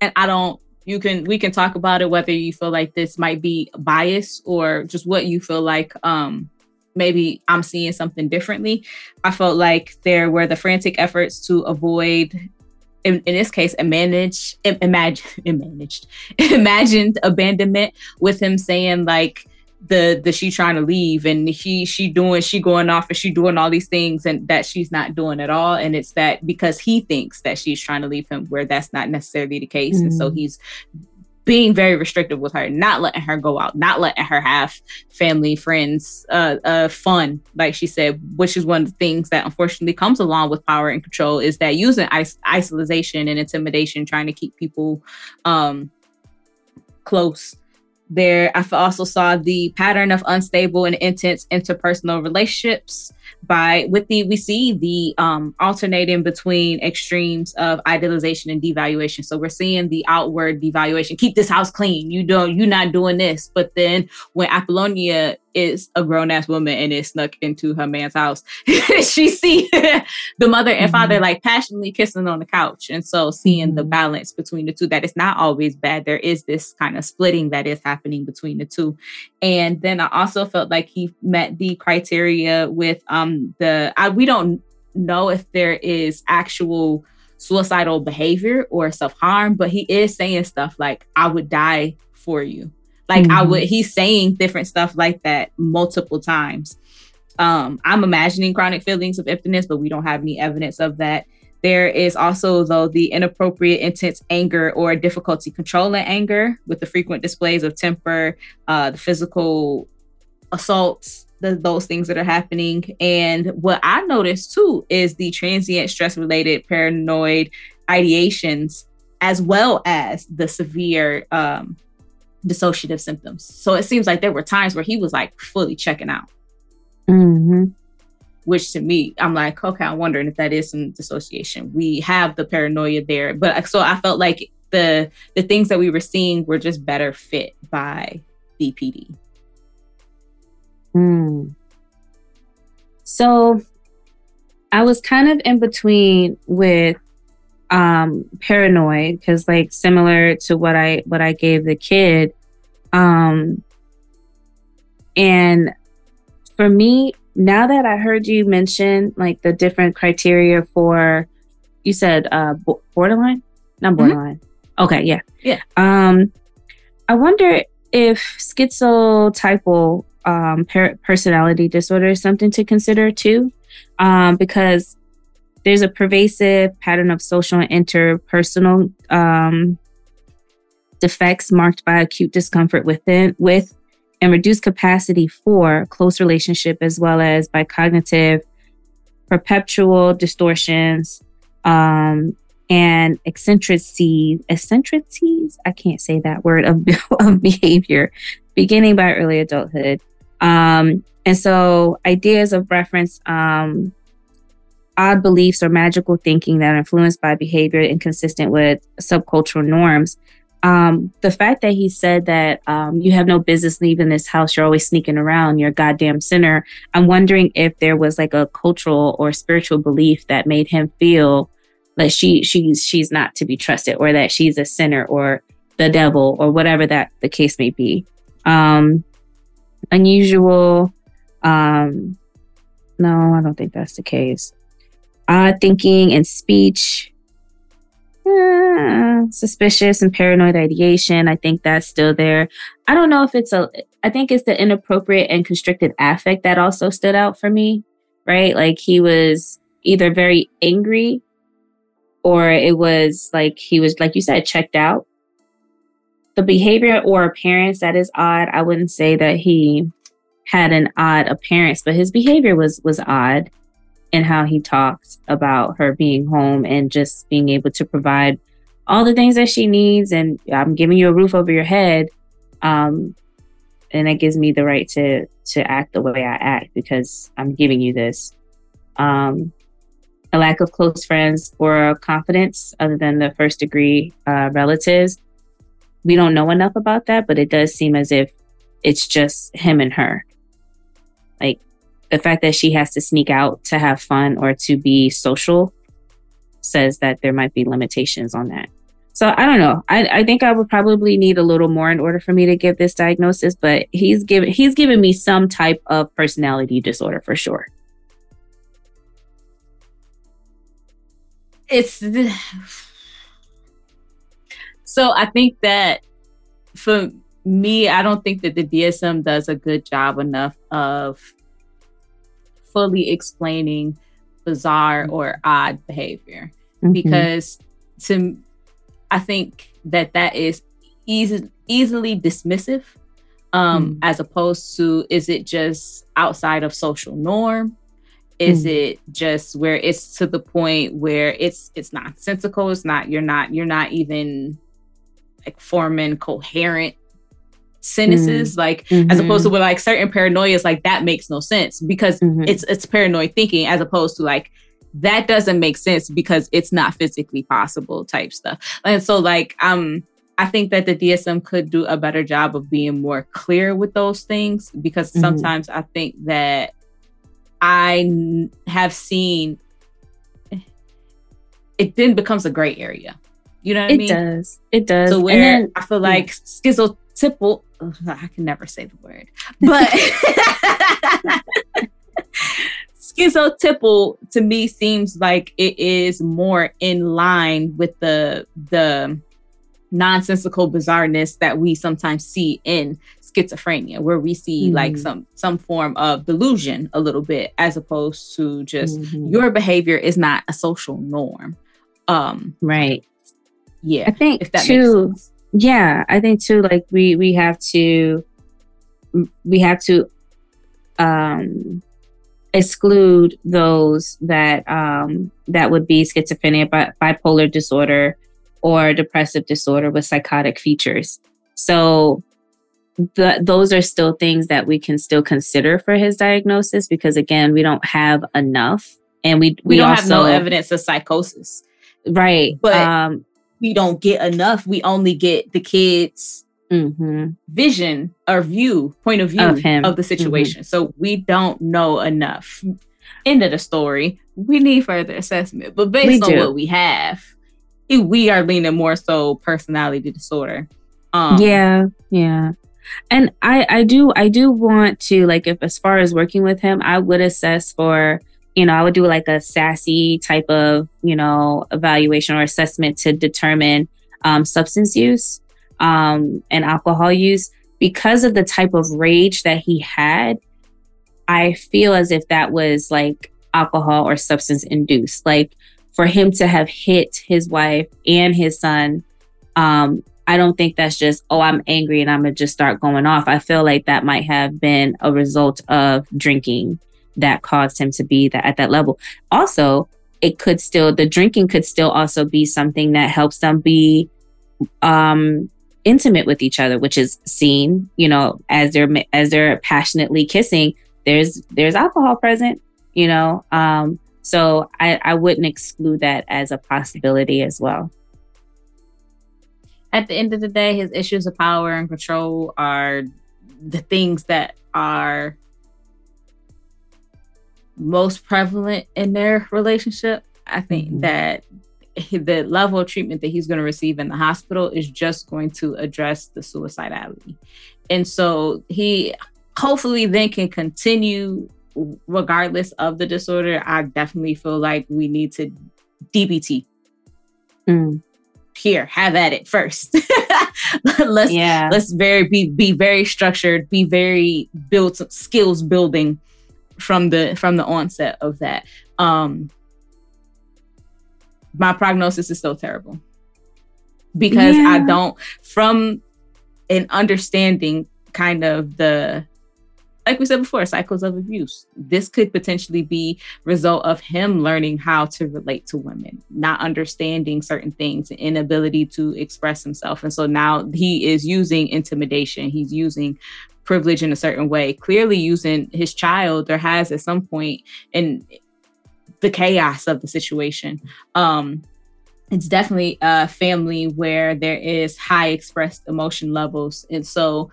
and i don't you can we can talk about it whether you feel like this might be bias or just what you feel like um maybe I'm seeing something differently. I felt like there were the frantic efforts to avoid, in, in this case, a managed, imagine, managed, imagined abandonment with him saying like the the she trying to leave and he she doing she going off and she doing all these things and that she's not doing at all and it's that because he thinks that she's trying to leave him where that's not necessarily the case mm. and so mm. he's being very restrictive with her, not letting her go out, not letting her have family, friends, uh, uh, fun, like she said, which is one of the things that unfortunately comes along with power and control is that using is- isolation and intimidation, trying to keep people um, close there, I also saw the pattern of unstable and intense interpersonal relationships. By with the we see the um, alternating between extremes of idealization and devaluation. So we're seeing the outward devaluation. Keep this house clean. You don't. You're not doing this. But then when Apollonia is a grown ass woman and is snuck into her man's house. she see the mother and mm-hmm. father like passionately kissing on the couch. And so seeing mm-hmm. the balance between the two, that it's not always bad. There is this kind of splitting that is happening between the two. And then I also felt like he met the criteria with um the I we don't know if there is actual suicidal behavior or self-harm, but he is saying stuff like, I would die for you like mm-hmm. I would, he's saying different stuff like that multiple times. Um, I'm imagining chronic feelings of emptiness, but we don't have any evidence of that. There is also, though, the inappropriate, intense anger or difficulty controlling anger with the frequent displays of temper, uh, the physical assaults, the, those things that are happening. And what I noticed too is the transient stress related paranoid ideations, as well as the severe um, dissociative symptoms. So it seems like there were times where he was like fully checking out. Mm-hmm which to me, I'm like, okay, I'm wondering if that is some dissociation. We have the paranoia there, but so I felt like the the things that we were seeing were just better fit by BPD. Hmm. So I was kind of in between with um paranoid because like similar to what I what I gave the kid. Um and for me, now that I heard you mention like the different criteria for, you said uh borderline, not mm-hmm. borderline. Mm-hmm. Okay, yeah, yeah. Um, I wonder if schizotypal um, per- personality disorder is something to consider too, um, because there's a pervasive pattern of social and interpersonal um, defects marked by acute discomfort within with and reduced capacity for close relationship as well as by cognitive perpetual distortions um, and eccentricities eccentricities i can't say that word of, of behavior. Beginning by early adulthood um, and so ideas of reference um, odd beliefs or magical thinking that are influenced by behavior inconsistent with subcultural norms um, the fact that he said that um, you have no business leaving this house, you're always sneaking around, you're a goddamn sinner. I'm wondering if there was like a cultural or spiritual belief that made him feel like she she's she's not to be trusted, or that she's a sinner, or the devil, or whatever that the case may be. Um, unusual. Um, no, I don't think that's the case. Odd thinking and speech suspicious and paranoid ideation. I think that's still there. I don't know if it's a, I think it's the inappropriate and constricted affect that also stood out for me, right? Like he was either very angry or it was like he was, like you said, checked out. The behavior or appearance that is odd. I wouldn't say that he had an odd appearance, but his behavior was was odd and how he talked about her being home and just being able to provide all the things that she needs. And I'm giving you a roof over your head um and it gives me the right to to act the way I act because I'm giving you this. Um a lack of close friends or confidence other than the first degree uh, relatives we don't know enough about that but it does seem as if it's just him and her like the fact that she has to sneak out to have fun or to be social says that there might be limitations on that. So I don't know. I, I think I would probably need a little more in order for me to give this diagnosis, but he's given he's given me some type of personality disorder for sure. It's so I think that for me, I don't think that the DSM does a good job enough of fully explaining bizarre mm-hmm. or odd behavior mm-hmm. because to I think that that is easy, easily dismissive um, mm. as opposed to is it just outside of social norm is mm. it just where it's to the point where it's it's nonsensical it's not you're not you're not even like forming coherent sentences, mm like mm-hmm. as opposed to with like certain paranoias, like that makes no sense because mm-hmm. it's it's paranoid thinking as opposed to like that doesn't make sense because it's not physically possible type stuff. And so like um I think that the DSM could do a better job of being more clear with those things because mm-hmm. sometimes I think that I n- have seen it then becomes a gray area. You know what it I mean? It does. It does. So where then, I feel like schizotypal I can never say the word, but schizotypal to me seems like it is more in line with the the nonsensical bizarreness that we sometimes see in schizophrenia where we see mm-hmm. like some some form of delusion a little bit as opposed to just mm-hmm. your behavior is not a social norm um right yeah i think too yeah i think too like we we have to we have to um exclude those that um that would be schizophrenia bi- bipolar disorder or depressive disorder with psychotic features. So the, those are still things that we can still consider for his diagnosis because again we don't have enough and we we, we don't also, have no evidence of psychosis. Right but um we don't get enough we only get the kids mm-hmm. vision or view point of view of, him. of the mm-hmm. situation mm-hmm. so we don't know enough end of the story we need further assessment but based on what we have we are leaning more so personality disorder um, yeah yeah and i i do i do want to like if as far as working with him i would assess for you know i would do like a SASSI type of you know evaluation or assessment to determine um, substance use um, and alcohol use. Because of the type of rage that he had i feel as if that was like alcohol or substance induced. Like for him to have hit his wife and his son um, I don't think that's just, oh, I'm angry and I'm going to just start going off. I feel like that might have been a result of drinking that caused him to be that at that level. Also, it could still, the drinking could still also be something that helps them be um, intimate with each other, which is seen, you know, as they're, as they're passionately kissing, there's, there's alcohol present, you know. Um, so I, I wouldn't exclude that as a possibility as well at the end of the day, his issues of power and control are the things that are most prevalent in their relationship. I think mm-hmm. that the level of treatment that he's going to receive in the hospital is just going to address the suicidality. And so he hopefully then can continue regardless of the disorder. I definitely feel like we need to DBT. Mm here have at it first let's yeah let's very be be very structured be very some skills building from the from the onset of that um my prognosis is so terrible because yeah. i don't from an understanding kind of the like we said before, cycles of abuse. This could potentially be result of him learning how to relate to women, not understanding certain things, inability to express himself. And so now he is using intimidation. He's using privilege in a certain way, clearly using his child or has at some point in the chaos of the situation. Um, it's definitely a family where there is high expressed emotion levels. And so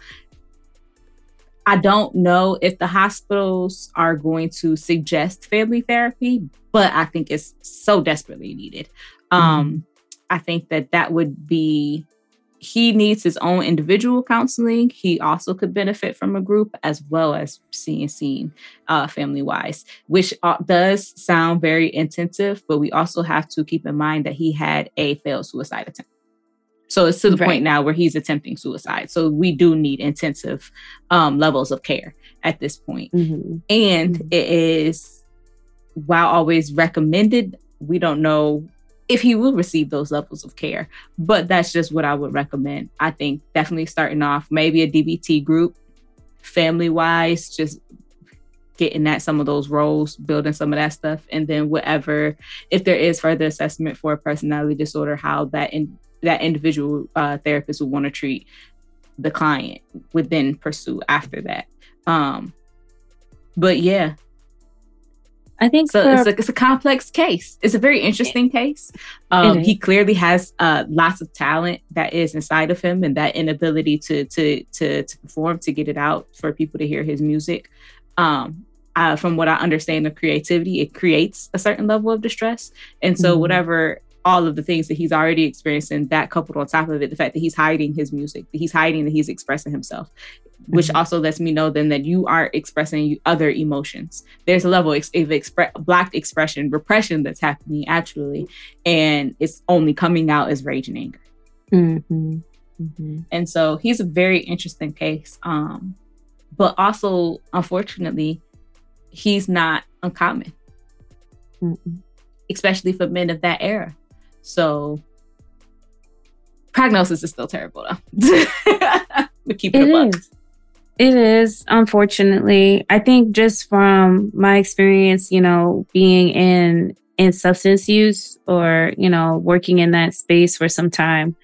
I don't know if the hospitals are going to suggest family therapy, but I think it's so desperately needed. Um, mm-hmm. I think that that would be, he needs his own individual counseling. He also could benefit from a group as well as seeing seen uh, family wise, which uh, does sound very intensive, but we also have to keep in mind that he had a failed suicide attempt. So it's to the right. point now where he's attempting suicide. So we do need intensive um, levels of care at this point. Mm-hmm. And mm-hmm. it is, while always recommended, we don't know if he will receive those levels of care. But that's just what I would recommend. I think definitely starting off maybe a DBT group, family wise, just getting at some of those roles, building some of that stuff, and then whatever, if there is further assessment for a personality disorder, how that in, that individual uh, therapist would want to treat the client would then pursue after that. Um, but yeah, I think so. For, it's, a, it's a complex case. It's a very interesting case. Um, he clearly has uh, lots of talent that is inside of him, and that inability to to to to perform to get it out for people to hear his music. Um, uh, from what I understand of creativity, it creates a certain level of distress, and so mm-hmm. whatever all of the things that he's already experiencing, that coupled on top of it, the fact that he's hiding his music, that he's hiding that he's expressing himself, which mm-hmm. also lets me know then that you are expressing other emotions. There's a level of expre- blocked expression, repression that's happening actually, and it's only coming out as rage and anger. Mm-hmm. Mm-hmm. And so he's a very interesting case. Um, but also, unfortunately, he's not uncommon, Mm-mm. especially for men of that era. So prognosis is still terrible though. but keep it, it. It is, unfortunately. I think just from my experience, you know, being in in substance use or, you know, working in that space for some time,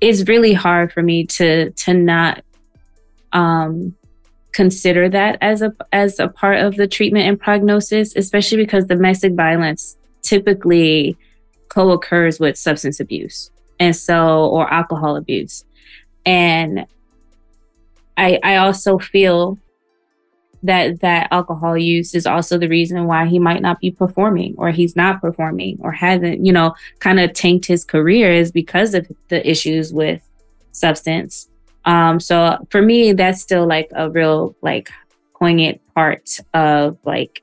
it's really hard for me to to not um consider that as a as a part of the treatment and prognosis, especially because domestic violence typically co-occurs with substance abuse and so or alcohol abuse. And I I also feel that that alcohol use is also the reason why he might not be performing or he's not performing or hasn't, you know, kind of tanked his career is because of the issues with substance um, so for me, that's still like a real like poignant part of like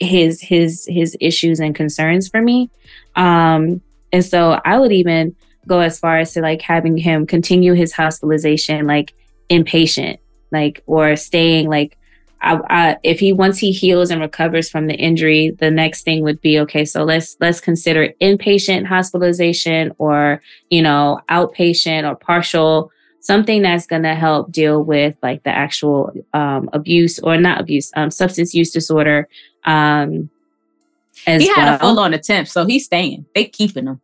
his his his issues and concerns for me. Um, and so I would even go as far as to like having him continue his hospitalization like inpatient, like or staying like I, I, if he once he heals and recovers from the injury, the next thing would be okay. So let's let's consider inpatient hospitalization or you know outpatient or partial something that's going to help deal with like the actual um, abuse or not abuse, um, substance use disorder. Um, he had well. a full on attempt, so he's staying. They keeping him.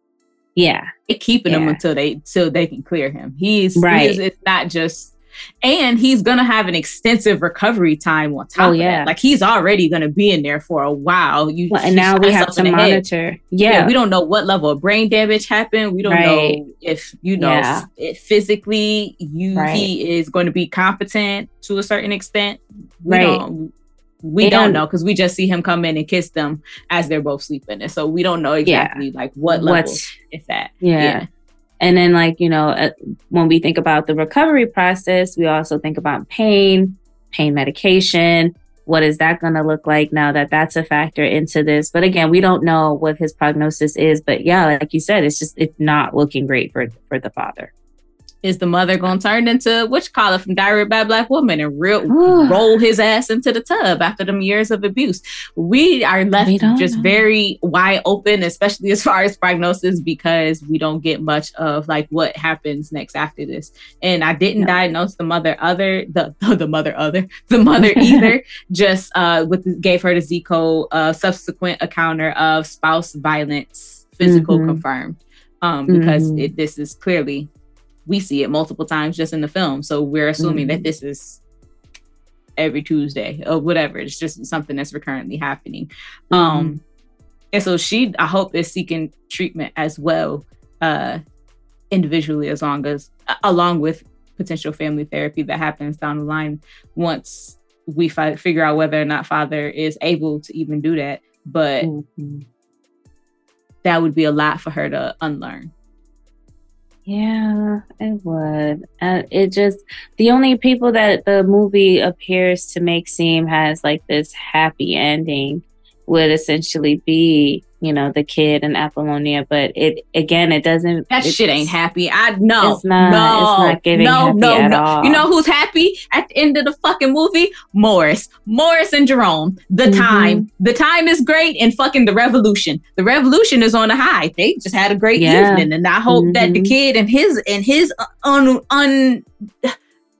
Yeah, they keeping yeah. him until they until they can clear him. He's right. He's, it's not just and he's gonna have an extensive recovery time on top. Oh yeah, like he's already gonna be in there for a while. You well, and now we have to monitor. Yeah. yeah. we don't know what level of brain damage happened. We don't right. know if you know yeah. if physically you right. he is going to be competent to a certain extent. We right. don't we and, don't know because we just see him come in and kiss them as they're both sleeping, and so we don't know exactly yeah. like what level What's, it's at. Yeah. yeah. And then, like, you know, when we think about the recovery process, we also think about pain, pain medication. What is that going to look like now that that's a factor into this? But again, we don't know what his prognosis is. But yeah, like you said, it's just, it's not looking great for, for the father is the mother gonna turn into which call it from Diary of Mad Black Woman and real roll his ass into the tub after them years of abuse? We are left we just know. very wide open, especially as far as prognosis, because we don't get much of like what happens next after this. And I didn't no. diagnose the mother other the the mother other the mother either. just uh with gave her the Z code uh subsequent encounter of spouse violence, physical mm-hmm. confirmed. Um, because mm-hmm. it, this is clearly we see it multiple times just in the film. So we're assuming mm-hmm. that this is every Tuesday or whatever. It's just something that's recurrently happening. Mm-hmm. Um, and so she, I hope, is seeking treatment as well, uh, individually, as long as along with potential family therapy that happens down the line once we fi- figure out whether or not father is able to even do that. But mm-hmm. that would be a lot for her to unlearn. Yeah, it would. Uh, it just the only people that the movie appears to make seem has like this happy ending would essentially be you know the kid and Apollonia, but it again it doesn't. That shit ain't happy. I know. It's not. No, it's not giving no, happy no, at no. All. You know who's happy at the end of the fucking movie? Morris, Morris and Jerome. The mm-hmm. time, the time is great, and fucking the revolution. The revolution is on a high. They just had a great yeah. evening, and I hope mm-hmm. that the mm-hmm. kid and his and his un un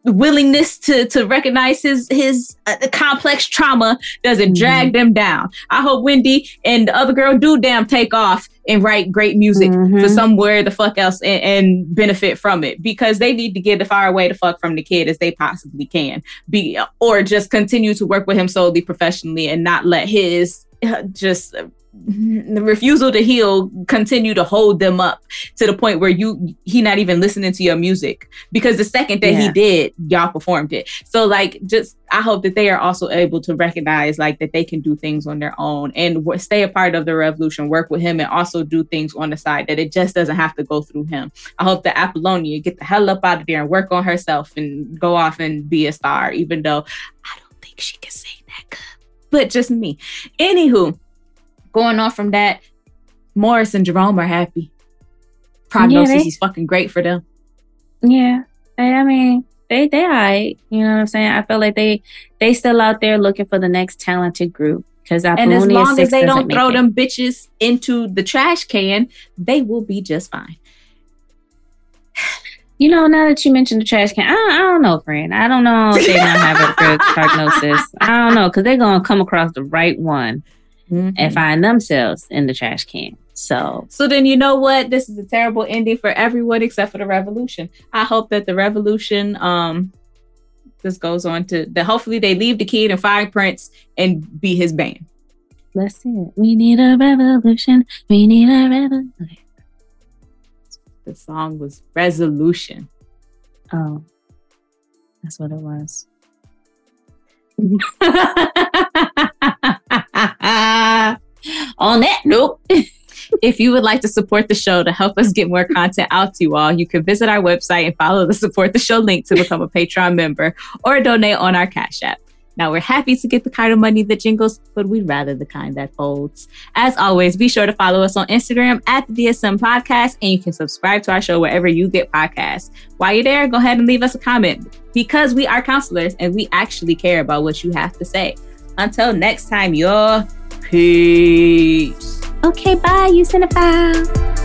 willingness to to recognize his his uh, complex trauma doesn't mm-hmm. drag them down. I hope Wendy and the other girl do damn take off and write great music mm-hmm. for somewhere the fuck else and, and, benefit from it because they need to get the far away the fuck from the kid as they possibly can be or just continue to work with him solely professionally and not let his uh, just the refusal to heal continue to hold them up to the point where you he not even listening to your music. Because the second that yeah. he did y'all performed it. So like just i hope that they are also able to recognize like that they can do things on their own and w- stay a part of the revolution work with him and also do things on the side that it just doesn't have to go through him. I hope that apollonia get the hell up out of there and work on herself and go off and be a star even though i don't think she can sing that good. But just me. Anywho going on from that, Morris and Jerome are happy. Prognosis yeah, they, is fucking great for them. Yeah. I mean, they they alright. You know what I'm saying? I feel like they they still out there looking for the next talented group. Because and as long as they don't throw them bitches into the trash can, they will be just fine. You know, now that you mentioned the trash can, I, I don't know, friend. I don't know if they're gonna have a good prognosis. I don't know because they're gonna come across the right one mm-hmm. and find themselves in the trash can. So, so then you know what? This is a terrible ending for everyone except for the revolution. I hope that the revolution, um, this goes on to that. Hopefully, they leave the kid and find Prince and be his band. Let's see it. We need a revolution. We need a revolution. The song was Resolution. Oh, that's what it was. On that note, if you would like to support the show to help us get more content out to you all, you can visit our website and follow the support the show link to become a Patreon member or donate on our Cash App. Now, we're happy to get the kind of money that jingles, but we'd rather the kind that folds. As always, be sure to follow us on Instagram at the DSM Podcast, and you can subscribe to our show wherever you get podcasts. While you're there, go ahead and leave us a comment because we are counselors and we actually care about what you have to say. Until next time, y'all, peace. Okay, bye, you cinephiles.